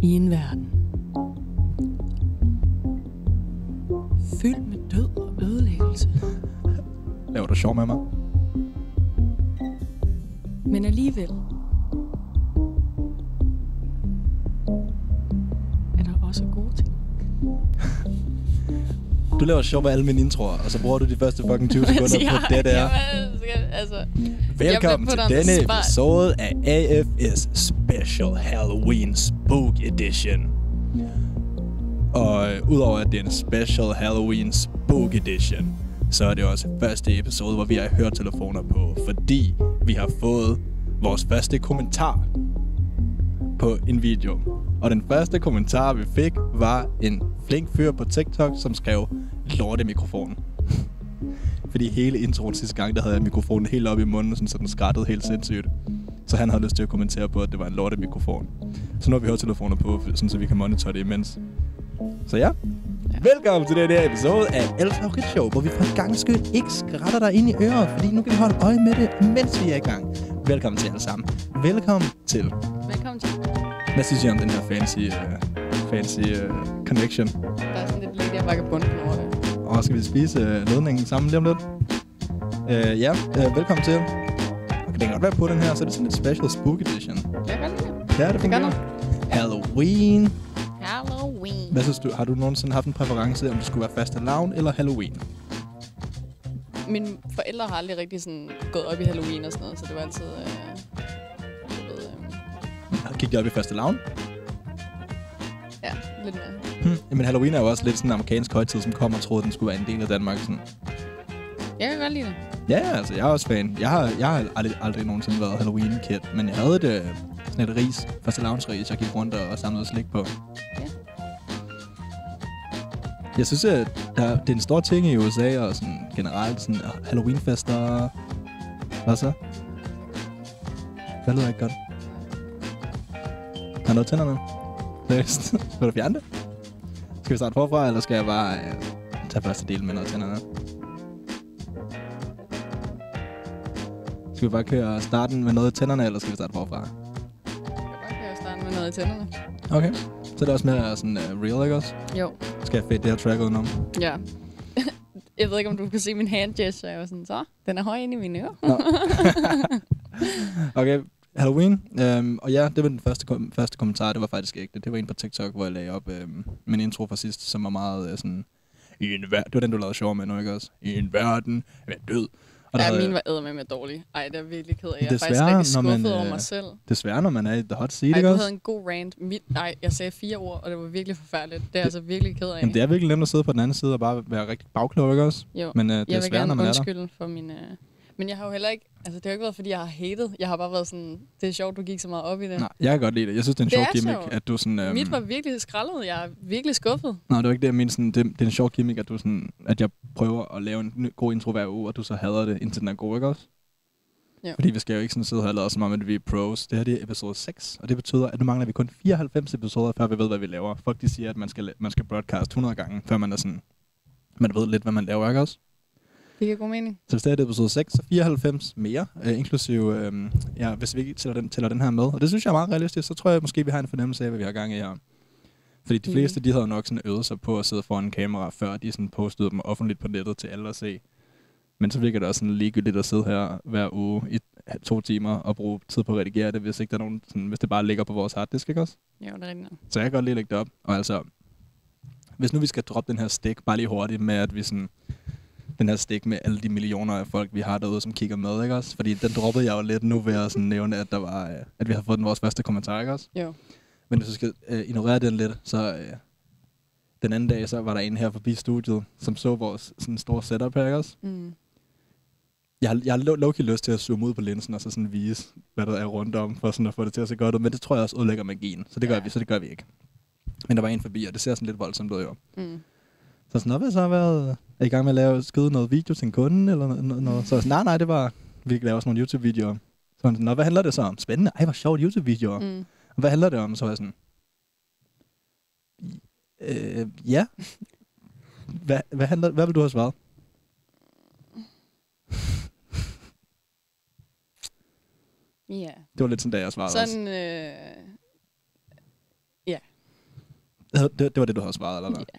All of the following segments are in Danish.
i en verden fyldt med død og ødelæggelse, Laver du sjov med mig? men alligevel er der også gode ting. Du laver sjov med alle mine introer, og så bruger du de første fucking 20 sekunder på det der. Jamen, altså, Velkommen til denne episode af AFS Special Halloween Spook Edition. Og øh, udover at det er en Special Halloween Spook Edition, så er det også første episode, hvor vi har høretelefoner på, fordi vi har fået vores første kommentar på en video. Og den første kommentar, vi fik, var en flink fyr på TikTok, som skrev lortemikrofon. Fordi hele introen sidste gang, der havde jeg mikrofonen helt op i munden, sådan, så den skrattede helt sindssygt. Så han havde lyst til at kommentere på, at det var en lortemikrofon. Så nu har vi høretelefoner på, sådan, så vi kan monitor det imens. Så ja, velkommen til den her episode af El Favorit Show, hvor vi for en gang skyld ikke skrætter dig ind i øret, fordi nu kan vi holde øje med det, mens vi er i gang. Velkommen til alle sammen. Velkommen til. Velkommen til. Hvad synes I om den her fancy, uh, fancy uh, connection? Der er sådan lidt Lady Vagabond over det. Og skal vi spise uh, ledningen sammen lige om lidt? Uh, ja, uh, velkommen til. Det kan godt være på den her, så er det sådan et special spook edition. Jeg lide det. Ja, det Det fungerer. Halloween. Halloween. Hvad synes du? Har du nogensinde haft en præference, om det skulle være fastelavn eller Halloween? Mine forældre har aldrig rigtig sådan gået op i Halloween og sådan noget, så det var altid... Øh, du ved, øh, Gik de op i fastelavn? ja, lidt mere. Hmm. Jamen Halloween er jo også lidt sådan en amerikansk højtid, som kommer og troede, den skulle være en del af Danmark. Sådan. Jeg kan godt lide det. Ja, altså, jeg er også fan. Jeg har, jeg har aldrig, aldrig nogensinde været Halloween-kid, men jeg havde et, øh, sådan et ris, fastelavnsris, jeg gik rundt og, og samlede slik på. Ja. Jeg synes, at der, det er en stor ting i USA, og sådan generelt sådan øh, Halloween-fester. Hvad så? Hvad lyder ikke godt? Har du noget tænderne? Seriøst? Vil du fjerne det? Skal vi starte forfra, eller skal jeg bare øh, tage første del med noget tænderne? Skal vi bare køre starten med noget i tænderne, eller skal vi starte forfra? Jeg kan bare køre starte med noget i tænderne. Okay. Så er det også mere sådan uh, real, ikke også? Jo. Skal jeg fade det her track udenom? Ja. jeg ved ikke, om du kan se min hand gesture. Jeg var sådan, så, den er høj inde i mine ører. Nå. okay, Halloween. Um, og ja, det var den første, kom- første kommentar. Det var faktisk ikke det. var en på TikTok, hvor jeg lagde op um, min intro fra sidst, som var meget uh, sådan... I en ver- det var den, du lavede sjov med nu, ikke også? I en verden er død. Og Ja, min jeg- var med med dårlig. Ej, det er virkelig ked af. Jeg er Desværre, faktisk rigtig når man, skuffet over øh, mig selv. Desværre, når man er i the hot seat, Ej, ikke du også? havde en god rant. Mit, ej, jeg sagde fire ord, og det var virkelig forfærdeligt. Det er jeg altså virkelig ked af. Jamen, det er virkelig nemt at sidde på den anden side og bare være rigtig bagklog, ikke også? Jo. Men uh, det jeg er vil svært, når gerne man er der. undskylde for min... Øh... Men jeg har jo heller ikke... Altså, det har jo ikke været, fordi jeg har hated. Jeg har bare været sådan... Det er sjovt, du gik så meget op i det. Nej, jeg kan godt lide det. Jeg synes, det er en Det sjov er gimmick, sjovt. at du sådan... Øhm, Mit var virkelig skrællet. Jeg er virkelig skuffet. Nej, det var ikke det, jeg mente. Sådan, det, det er en sjov gimmick, at, du sådan, at jeg prøver at lave en ny, god intro hver uge, og du så hader det, indtil den er god, ikke også? Jo. Fordi vi skal jo ikke sådan sidde her og lade som om, at vi er pros. Det her det er episode 6, og det betyder, at nu mangler vi kun 94 episoder, før vi ved, hvad vi laver. Folk de siger, at man skal, man skal broadcast 100 gange, før man er sådan... Man ved lidt, hvad man laver, ikke også? Det giver god mening. Så hvis det er episode 6, så 94 mere, øh, inklusive, øh, ja, hvis vi ikke tæller den, tæller den her med. Og det synes jeg er meget realistisk, så tror jeg måske, vi har en fornemmelse af, hvad vi har gang i her. Fordi de Mhm. fleste, de havde nok sådan øvet sig på at sidde foran en kamera, før de sådan postede dem offentligt på nettet til alle at se. Men så virker det også sådan ligegyldigt at sidde her hver uge i to timer og bruge tid på at redigere det, hvis ikke der er nogen, sådan, hvis det bare ligger på vores harddisk, ikke også? Jo, det er rigtigt. Så jeg kan godt lige lægge det op. Og altså, hvis nu vi skal droppe den her stik, bare lige hurtigt med, at vi sådan, den her stik med alle de millioner af folk, vi har derude, som kigger med, ikke også? Fordi den droppede jeg jo lidt nu ved at sådan nævne, at, der var, øh, at vi har fået den vores første kommentar, ikke også? Jo. Men hvis vi skal øh, ignorere den lidt, så øh, den anden dag, så var der en her forbi studiet, som så vores sådan store setup her, ikke også? Mm. Jeg har, jeg har low- low-key lyst til at zoome ud på linsen og så sådan vise, hvad der er rundt om, for sådan at få det til at se godt ud. Men det tror jeg også ødelægger magien, så det gør Ja. vi, så det gør vi ikke. Men der var en forbi, og det ser sådan lidt voldsomt ud jo. Mm. Så sådan, "Nå, hvad så har været, er I gang med at lave, skyde noget video til en kunde, eller noget, noget, noget? Så sådan, nej, nej, det var, vi laver sådan nogle YouTube-videoer. Så sådan, Nå, hvad handler det så om? Spændende, ej, hvor sjovt YouTube-videoer. Mm. Hvad handler det om? Så var jeg sådan, øh, ja. Hvad, hvad, handler, hvad vil du have svaret? Ja. Det var lidt sådan, da jeg svarede også. Sådan, øh... Ja. Det, det var det, du har svaret, eller hvad? Ja.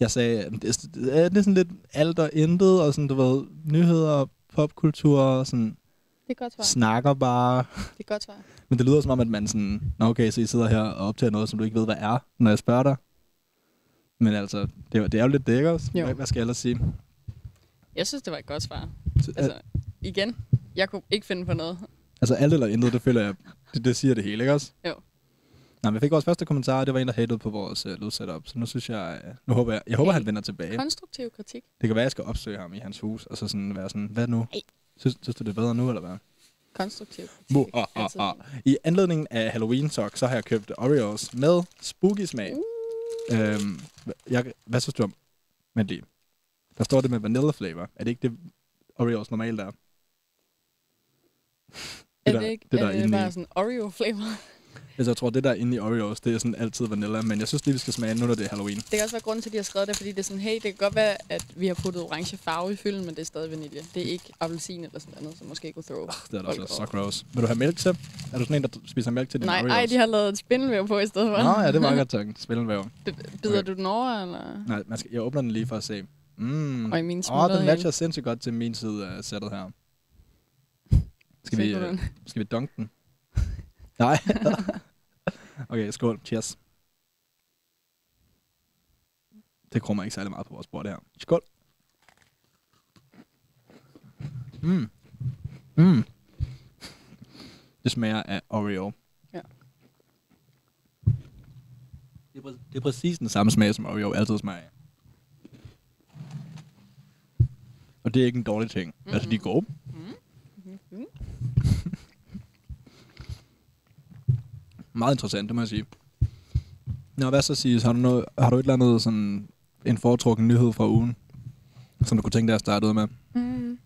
Jeg sagde, det, er- det er sådan lidt alt og intet, og sådan, du ved, nyheder, popkultur, og sådan, Det er godt svar. snakker bare. Det er godt svar. Men det lyder som om, at man sådan, Nå, okay, så I sidder her og optager noget, som du ikke ved, hvad er, når jeg spørger dig. Men altså, det, er- det er jo lidt det, ikke også? Jo. Hvad, hvad skal jeg ellers sige? Jeg synes, det var et godt svar. Så, Altså, igen, jeg kunne ikke finde på noget. Altså alt eller intet, det føler jeg, det, det siger det hele, ikke også? Jo. Men jeg fik vores første kommentar, det var en, der hatede på vores uh, lydsetup, så nu synes jeg, uh, nu håber jeg, jeg håber, han vender tilbage. Konstruktiv kritik. Det kan være, jeg skal opsøge ham i hans hus, og så sådan være sådan, hvad nu? Hey. Synes, synes du, det er bedre nu, eller hvad? Konstruktiv. Mo- ah, ah, ah. I anledning af Halloween Talk, så har jeg købt Oreos med spooky smag. Uh. Øhm, jeg, hvad synes du om, Mandy? Der står det med vanilla flavor. Er det ikke det, Oreos normalt er? Er der- det ikke det, der er det bare sådan Oreo-flavor? Altså, jeg tror, det der er inde i Oreos, det er sådan altid vanilla, men jeg synes lige, vi skal smage nu, når det er Halloween. Det kan også være grunden til, at de har skrevet det, fordi det er sådan, hey, det kan godt være, at vi har puttet orange farve i fylden, men det er stadig vanilje. Det er ikke appelsin eller sådan noget, som måske kunne throw. Det er da også så gross. Vil du have mælk til? Er du sådan en, der spiser mælk til dine Nej, Oreos? ej, de har lavet et spindelvæv på i stedet for. Nå, ja, det meget godt tænkt. Spillenvæv. Bider Okay. du den over, eller? Nej, man skal, jeg åbner den lige for at se. Mm. Og i min Åh, smuldrede den matcher sindssygt godt til min side af sættet her. Skal vi, øh, skal vi dunke den? Nej. okay, skål. Cheers. Det krummer ikke særlig meget på vores bord, det her. Skål. Mm. Mm. Det smager af Oreo. Ja. Det er, præ- det er præcis den samme smag, som Oreo altid smager af. Og det er ikke en dårlig ting. Mm-hmm. Altså, de er gode. Mm. Meget interessant, det må jeg sige. Nå, hvad så siges? Har du, noget, har du et eller andet sådan en foretrukken nyhed fra ugen, som du kunne tænke dig at starte ud med? Mm.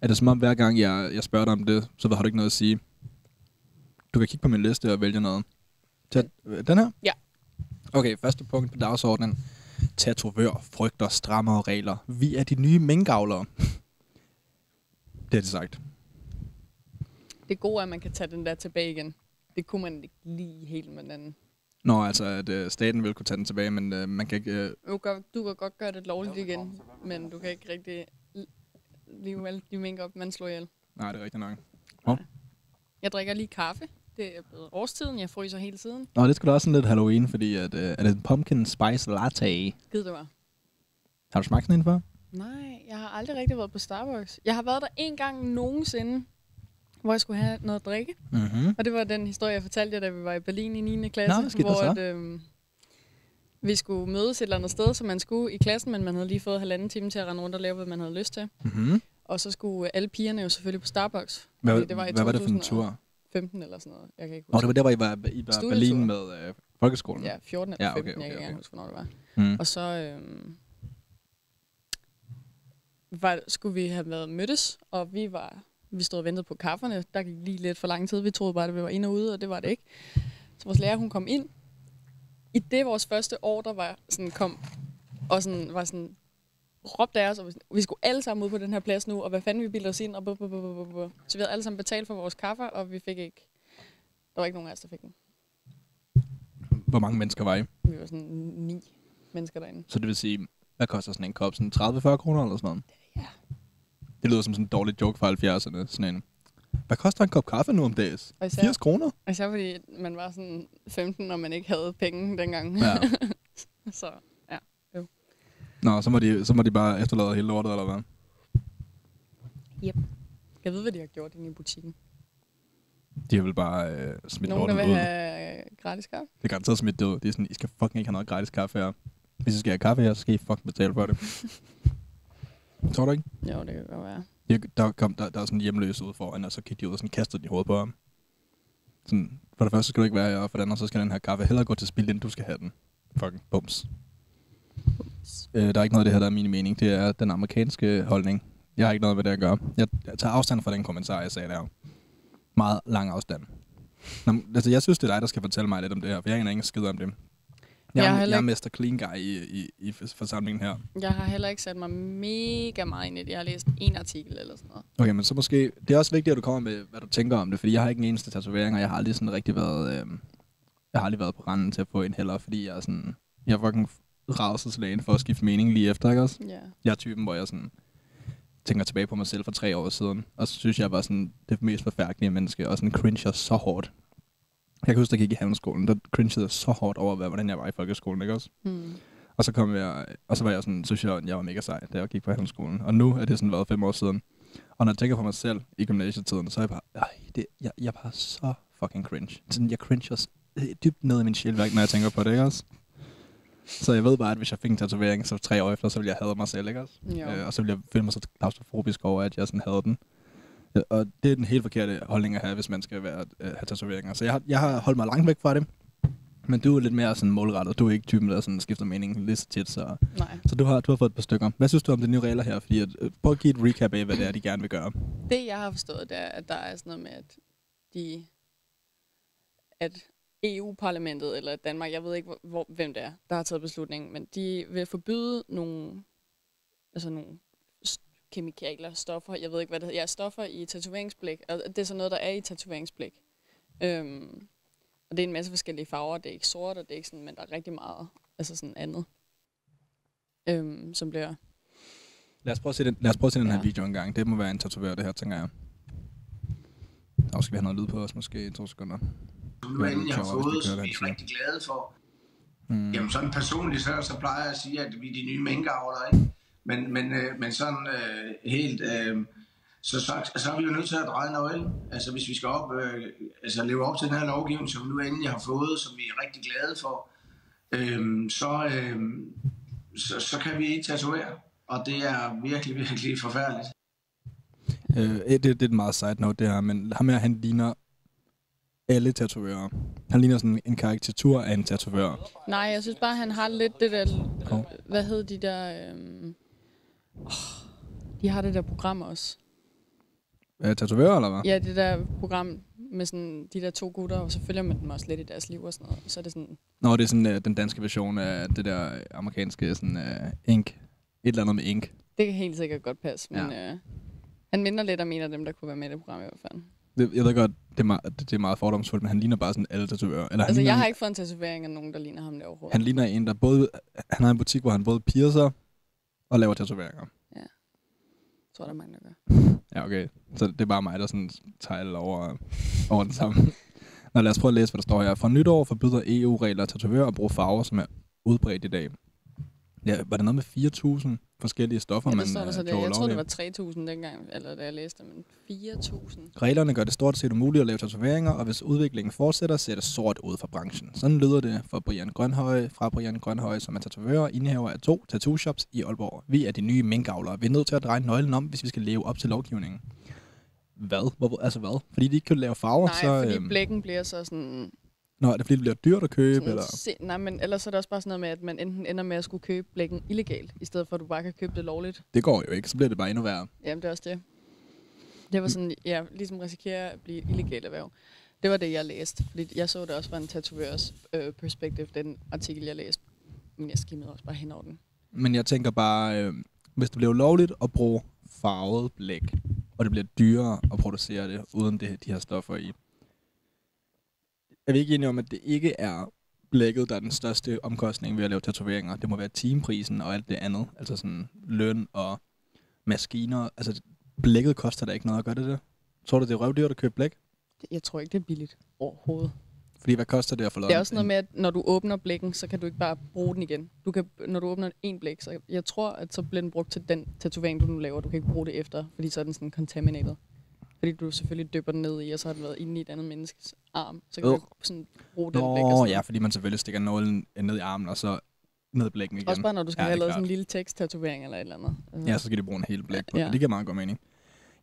Er det som om, hver gang jeg, jeg spørger dig om det, så har du ikke noget at sige? Du kan kigge på min liste og vælge noget. Tæt, den her? Ja. Okay, første punkt på dagsordenen. Tatovør frygter strammere regler. Vi er de nye minkavlere. det er det sagt. Det gode er, at man kan tage den der tilbage igen. Det kunne man ikke lige helt med den anden. Nå, altså, at øh, staten vil kunne tage den tilbage, men øh, man kan ikke... Øh, Du kan, du kan godt gøre det lovligt igen, men du kan ikke rigtig l- live alle de mink op, man slår ihjel. nej, det er rigtigt nok. Jeg drikker lige kaffe. Det er blevet årstiden. Jeg fryser hele tiden. Nå, det skulle da også sådan lidt Halloween, fordi at, øh, er det en pumpkin spice latte? Gid det var. Har du smagt sådan en før? Nej, jeg har aldrig rigtig været på Starbucks. Jeg har været der en gang nogensinde, hvor jeg skulle have noget at drikke. Mhm. Og det var den historie, jeg fortalte jer, da vi var i Berlin i 9. klasse. Nå, hvor? At, øhm, vi skulle mødes et eller andet sted, som man skulle i klassen, men man havde lige fået halvanden time til at rende rundt og lave, hvad man havde lyst til. Mhm. Og så skulle alle pigerne jo selvfølgelig på Starbucks. Hvad, det var i hvad var det for en 2000 tur? 15 eller sådan noget. Jeg kan ikke Nå, huske. det var der, hvor I var, I var Studietur. Berlin med øh, folkeskolen? Ja, 14 eller Ja, 15, okay, jeg kan okay, ikke okay. huske, hvornår det var. Mm. Og så øhm, var, skulle vi have været mødtes, og vi var vi stod og ventede på kafferne. Der gik lige lidt for lang tid. Vi troede bare, at vi var inde og ude, og det var det ikke. Så vores lærer, hun kom ind. I det vores første år, der var sådan, kom og sådan, var sådan, råbte af os, og vi, skulle alle sammen ud på den her plads nu, og hvad fanden vi bildte os ind, og bu, bu, bu, bu, bu, bu. Så vi havde alle sammen betalt for vores kaffe, og vi fik ikke, der var ikke nogen af os, der fik den. Hvor mange mennesker var I? Vi var sådan ni mennesker derinde. Så det vil sige, hvad koster sådan en kop? Sådan 30-40 kroner eller sådan noget? Det lyder som sådan en dårlig joke fra 70'erne. Sådan en, hvad koster en kop kaffe nu om dagen? Og især- 80 kroner? Og så fordi man var sådan 15, og man ikke havde penge dengang. Ja. så ja. Nå, så må, de, så må de bare efterlade hele lortet, eller hvad? Jeg ved, hvad de har gjort inde i butikken. De har vel bare øh, smidt Nogen, der lortet vil ud. have øh, gratis kaffe. Det er garanteret smidt det ud. Det er sådan, I skal fucking ikke have noget gratis kaffe her. Hvis I skal have kaffe her, så skal I fucking betale for det. Tror du ikke? Jo, det kan godt være. Jeg, der, kom, der, der er sådan hjemløs ude foran, og så gik de ud og sådan kastede den i hovedet på ham. Sådan, for det første skal du ikke være her, og for det andet så skal den her kaffe hellere gå til spil, end du skal have den. Fucking bums. Øh, der er ikke noget af det her, der er min mening. Det er den amerikanske holdning. Jeg har ikke noget med det at gøre. Jeg, jeg tager afstand fra den kommentar, jeg sagde der. Meget lang afstand. Nå, altså, jeg synes, det er dig, der skal fortælle mig lidt om det her, for jeg aner ikke skid om det. Jeg, Jeg er, jeg er Mr. Clean Guy i, i, i forsamlingen her. Jeg har heller ikke sat mig mega meget ind i det. Jeg har læst en artikel eller sådan noget. Okay, men så måske... Det er også vigtigt, at du kommer med, hvad du tænker om det, fordi jeg har ikke en eneste tatovering, og jeg har aldrig sådan rigtig været... Øh, Jeg har aldrig været på randen til at få en heller, fordi jeg er sådan... Jeg er fucking rædselslagen for at skifte mening lige efter, ikke også? Ja. Jeg er typen, hvor jeg sådan tænker tilbage på mig selv for tre år siden, og så synes jeg, jeg var sådan det mest forfærdelige menneske, og sådan cringer så hårdt. Jeg kan huske, da jeg gik i handelsskolen, der cringede jeg så hårdt over, hvad- hvordan jeg var i folkeskolen, ikke også? Hmm. Og så kom jeg, og så var jeg sådan, synes jeg, jeg var mega sej, da jeg gik på handelsskolen. Og nu er det sådan været fem år siden. Og når jeg tænker på mig selv i gymnasietiden, så er jeg bare, ej, det, jeg, jeg bare så fucking cringe. Sådan, jeg cringer s- dybt ned i min sjælværk, når jeg tænker på det, ikke også? Så jeg ved bare, at hvis jeg fik en tatovering, så tre år efter, så ville jeg have mig selv, ikke også? Øh, og så ville jeg føle mig så klaustrofobisk over, at jeg sådan havde den. Ja, Og det er den helt forkerte holdning at have, hvis man skal være, øh, have tatoveringer. Så jeg har, jeg har holdt mig langt væk fra det. Men du er lidt mere sådan målrettet. Du er ikke typen, der sådan skifter mening lige så tit. Så, Nej. så du, har, du har fået et par stykker. Hvad synes du om de nye regler her? Fordi at, øh, prøv at give et recap af, hvad det er, de gerne vil gøre. Det, jeg har forstået, det er, at der er sådan noget med, at de at EU-parlamentet eller Danmark, jeg ved ikke, hvor, hvem det er, der har taget beslutningen, men de vil forbyde nogle, altså nogle kemikalier, stoffer, jeg ved ikke, hvad det hedder, ja, stoffer i tatoveringsblæk, og det er så noget, der er i tatoveringsblæk. Øhm, og det er en masse forskellige farver, det er ikke sort, og det er ikke sådan, men der er rigtig meget, altså sådan andet, øhm, som bliver Lad os prøve at se den, lad os prøve at se den her Ja. video en gang. Det må være en tatovør, det her, tænker jeg. Og skal vi have noget lyd på os, måske i to sekunder. nu endelig har fået, som vi er rigtig glade for. Mm. Jamen sådan personligt, så, så plejer jeg at sige, at vi er de nye minkavlere, ikke? Men, men, øh, men sådan øh, helt, øh, så, så, så er vi jo nødt til at dreje nøglen. Altså hvis vi skal op, øh, altså leve op til den her lovgivning, som vi nu endelig har fået, som vi er rigtig glade for, øh, så, øh, så, så kan vi ikke tatovere. Og det er virkelig, virkelig forfærdeligt. Øh, det, det er et meget side note, det her, men ham her, han ligner alle tatovører. Han ligner sådan en karikatur af en tatovør. Nej, jeg synes bare, han har lidt det der... Hov. Hvad hed de der... Øhm, oh, de har det der program også. Øh, tatovører, eller hvad? Ja, det der program med sådan de der to gutter, og så følger man dem også lidt i deres liv og sådan noget. Så er det sådan... Nå, det er sådan uh, den danske version af det der amerikanske sådan uh, ink. Et eller andet med ink. Det kan helt sikkert godt passe, men ja. øh, han minder lidt om en af dem, der kunne være med i det program i hvert fald. Det, jeg ved godt, det er, meget, det, er meget fordomsfuldt, men han ligner bare sådan alle tatovører. Eller han Altså, ligner, jeg har ikke fået en tatovering af nogen, der ligner ham der overhovedet. Han ligner en, der både... Han har en butik, hvor han både piercer og laver tatoveringer. Jeg tror, der er mange, der gør. Ja, okay. Så det er bare mig, der sådan tager over, over den samme. Nå, lad os prøve at læse, hvad der står her. Fra nytår forbyder EU-regler tatovører at bruge farver, som er udbredt i dag. Ja, var det noget med 4.000 forskellige stoffer, Ja, man det står der øh, så gjorde Jeg tror, det var 3.000 dengang, eller da jeg læste det, men 4.000. Reglerne gør det stort set umuligt at lave tatoveringer, og hvis udviklingen fortsætter, ser det sort ud for branchen. Sådan lyder det for Brian Grønhøj, fra Brian Grønhøj, som er tatovør og indehaver af to tattoo shops i Aalborg. Vi er de nye minkavlere. Vi er nødt til at dreje nøglen om, hvis vi skal leve op til lovgivningen. Hvad? Hvor, altså hvad? Fordi de ikke kan lave farver, Nej, så... fordi øhm, blækken bliver så sådan... Nå, er det fordi, det bliver dyrt at købe, sådan eller? se, nej, men ellers er det også bare sådan noget med, at man enten ender med at skulle købe blækken illegalt, i stedet for at du bare kan købe det lovligt. Det går jo ikke, så bliver det bare endnu værre. Jamen, det er også det. Det var sådan, ja, ligesom risikere at blive illegalt erhverv. Det var det, jeg læste. Fordi jeg så det også var en tatovørs øh, perspektiv, den artikel, jeg læste. Men jeg skimmede også bare hen over den. Men jeg tænker bare, øh, hvis det bliver lovligt at bruge farvet blæk, og det bliver dyrere at producere det, uden det, de her stoffer i. Er vi ikke enige om, at det ikke er blækket, der er den største omkostning ved at lave tatoveringer? Det må være timeprisen og alt det andet. Altså sådan løn og maskiner. Altså blækket koster da ikke noget at gøre det der. Tror du, det er røvdyrt at købe blæk? Jeg tror ikke, det er billigt overhovedet. Fordi hvad koster det at få lavet Det er også noget med, at når du åbner blækken, så kan du ikke bare bruge den igen. Du kan, når du åbner en blæk, så jeg tror, at så bliver den brugt til den tatovering, du nu laver. Du kan ikke bruge det efter, fordi så er den sådan contaminated. Fordi du selvfølgelig dypper den ned i, og så har den været inde i et andet menneskes arm. Så kan Øh. du sådan bruge den blæk. Og Nå, sådan ja, fordi man selvfølgelig stikker nålen ned i armen, og så ned i blækken igen. Også bare når du skal Ja, have lavet sådan en lille tekst-tatovering eller et eller andet. Altså, Ja, så skal de bruge en hel blæk på Ja. det. Det giver meget god mening.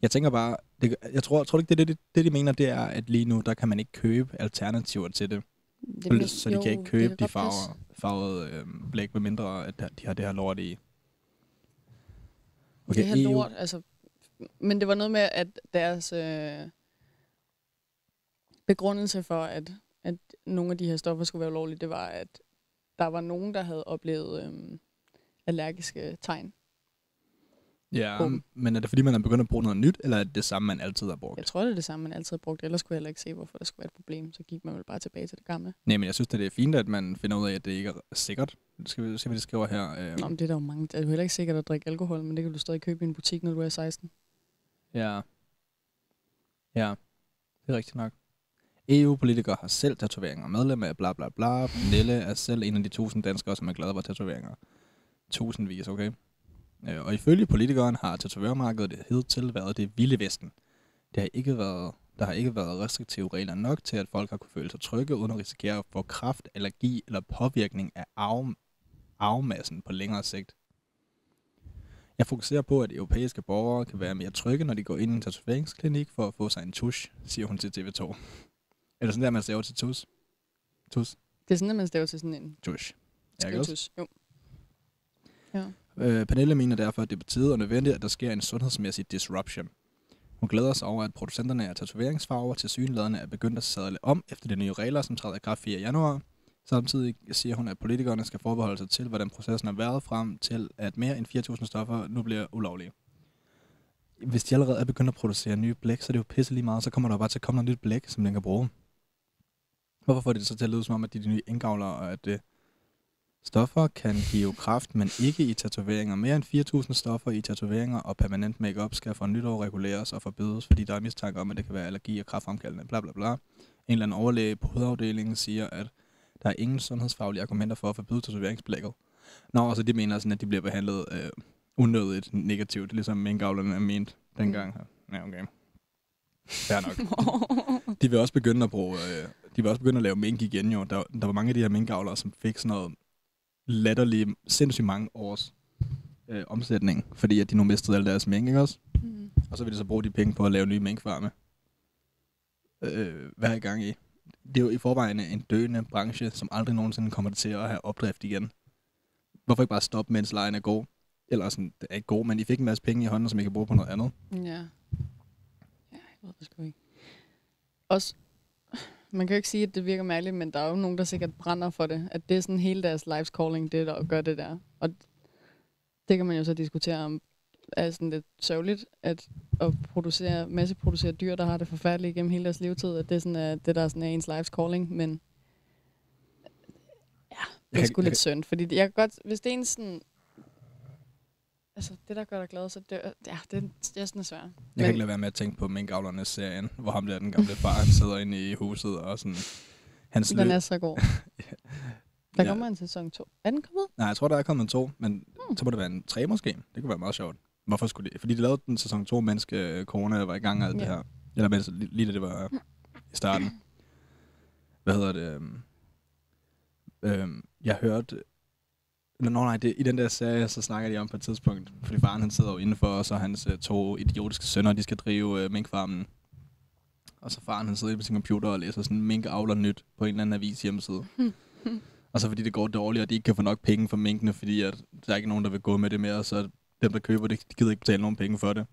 Jeg tænker bare, det, jeg tror, tror ikke, det, det, det, de mener, det er, at lige nu, der kan man ikke købe alternativer til det. det, men- så de jo, kan ikke købe de farver, farvede øh, blæk, med mindre at de har det her lort i. Okay, det her EU. lort, altså... Men det var noget med, at deres øh, begrundelse for, at, at nogle af de her stoffer skulle være ulovlige, det var, at der var nogen, der havde oplevet øh, allergiske tegn. Ja, dem. men er det fordi, man er begyndt at bruge noget nyt, eller er det det samme, man altid har brugt? Jeg tror, det er det samme, man altid har brugt. Ellers kunne jeg heller ikke se, hvorfor der skulle være et problem. Så gik man vel bare tilbage til det gamle. Nej, men jeg synes, det er fint, at man finder ud af, at det ikke er sikkert. Skal vi se, hvad de skriver her? Øh, Nå, men det er der jo mange. Det er jo heller ikke sikkert at drikke alkohol, men det kan du stadig købe i en butik, når du er 16. Ja. Ja, det er rigtigt nok. EU-politikere har selv tatoveringer. Medlem af bla bla bla. Nelle er selv en af de tusind danskere, som er glade for tatoveringer. Tusindvis, okay? Øh, Og ifølge politikeren har tatovørmarkedet hidtil været det vilde vesten. Det har ikke været, der har ikke været restriktive regler nok til, at folk har kunne føle sig trygge, uden at risikere at få kraft, allergi eller påvirkning af arv, arvemassen på længere sigt. Jeg fokuserer på, at europæiske borgere kan være mere trygge, når de går ind i en tatoveringsklinik for at få sig en tusch, siger hun til TV2. Er det sådan der, man staver til tus? Tus? Det er sådan, at man staver til sådan en Tusch. Ja, ikke også? skrivetus. Jo. Ja. Øh, Pernille mener derfor, at det er på tide og nødvendigt, at der sker en sundhedsmæssig disruption. Hun glæder sig over, at producenterne af tatoveringsfarver til synlæderne er begyndt at sadle om efter de nye regler, som træder i kraft 4. januar. Samtidig siger hun, at politikerne skal forbeholde sig til, hvordan processen har været frem til, at mere end 4.000 stoffer nu bliver ulovlige. Hvis de allerede er begyndt at producere nye blæk, så er det jo pisse lige meget, så kommer der bare til at komme noget nyt blæk, som den kan bruge. Hvorfor får det så til at lyde som om, at de er de nye indgavlere, og at det Stoffer kan give kraft, men ikke i tatoveringer. Mere end 4.000 stoffer i tatoveringer og permanent makeup skal fra nytår reguleres og forbydes, fordi der er mistanke om, at det kan være allergi og kraftfremkaldende, bla bla bla. En eller anden overlæge på hovedafdelingen siger, at der er ingen sundhedsfaglige argumenter for at forbyde tatoveringsblækket. Nå, så de mener sådan, at de bliver behandlet øh, unødigt negativt, ligesom minkavlerne er ment dengang. Ja, okay. Fair nok. De vil også begynde at bruge, øh, de vil også begynde at lave mink igen jo. Der, der var mange af de her minkavlere, som fik sådan noget latterlige, sindssygt mange års øh, omsætning, fordi at de nu mistede alle deres mink, ikke også? Mm. Og så vil de så bruge de penge på at lave nye minkfarme. Øh, hvad er i gang i? Det er jo i forvejen en døende branche, som aldrig nogensinde kommer til at have opdrift igen. Hvorfor ikke bare stoppe, mens lejen er god? Eller sådan, det er ikke god, men I fik en masse penge i hånden, som I kan bruge på noget andet. Ja. Ja, jeg ved det sgu ikke. Også, man kan jo ikke sige, at det virker mærkeligt, men der er jo nogen, der sikkert brænder for det. At det er sådan hele deres life's calling, det der at gøre det der. Og det kan man jo så diskutere om, er sådan lidt sørgeligt, at, at producere, masseproducere dyr, der har det forfærdeligt gennem hele deres levetid, at det er sådan, at det der er sådan er ens life's calling, men ja, det er sgu lidt synd, fordi jeg kan godt, hvis det er en sådan, altså det der gør dig glad, så det, ja, det, det er sådan svært. Jeg kan ikke lade være med at tænke på minkavlernes serien, hvor ham der den gamle far, han sidder inde i huset og sådan... Hans Den er så god. Der Ja. kommer en sæson 2. Er den kommet? Nej, jeg tror, der er kommet en to, men Hmm. så må det være en tre måske. Det kunne være meget sjovt. Hvorfor skulle de? Fordi de lavede den sæson 2, mens øh, corona var i gang og alt det Ja. her. Eller mens, lige, lige da det var i starten. Hvad hedder det? øhm, Øhm, jeg hørte... Nå nej, det, i den der serie, så snakker de om på et tidspunkt, fordi faren han sidder jo indenfor, og så hans øh, to idiotiske sønner, de skal drive øh, minkfarmen. Og så faren han sidder på sin computer og læser sådan minkavler nyt på en eller anden avis hjemmeside. Og så fordi det går dårligt, og de ikke kan få nok penge for minkene, fordi at der er ikke nogen, der vil gå med det mere, så dem, der køber det, de gider ikke betale nogen penge for det.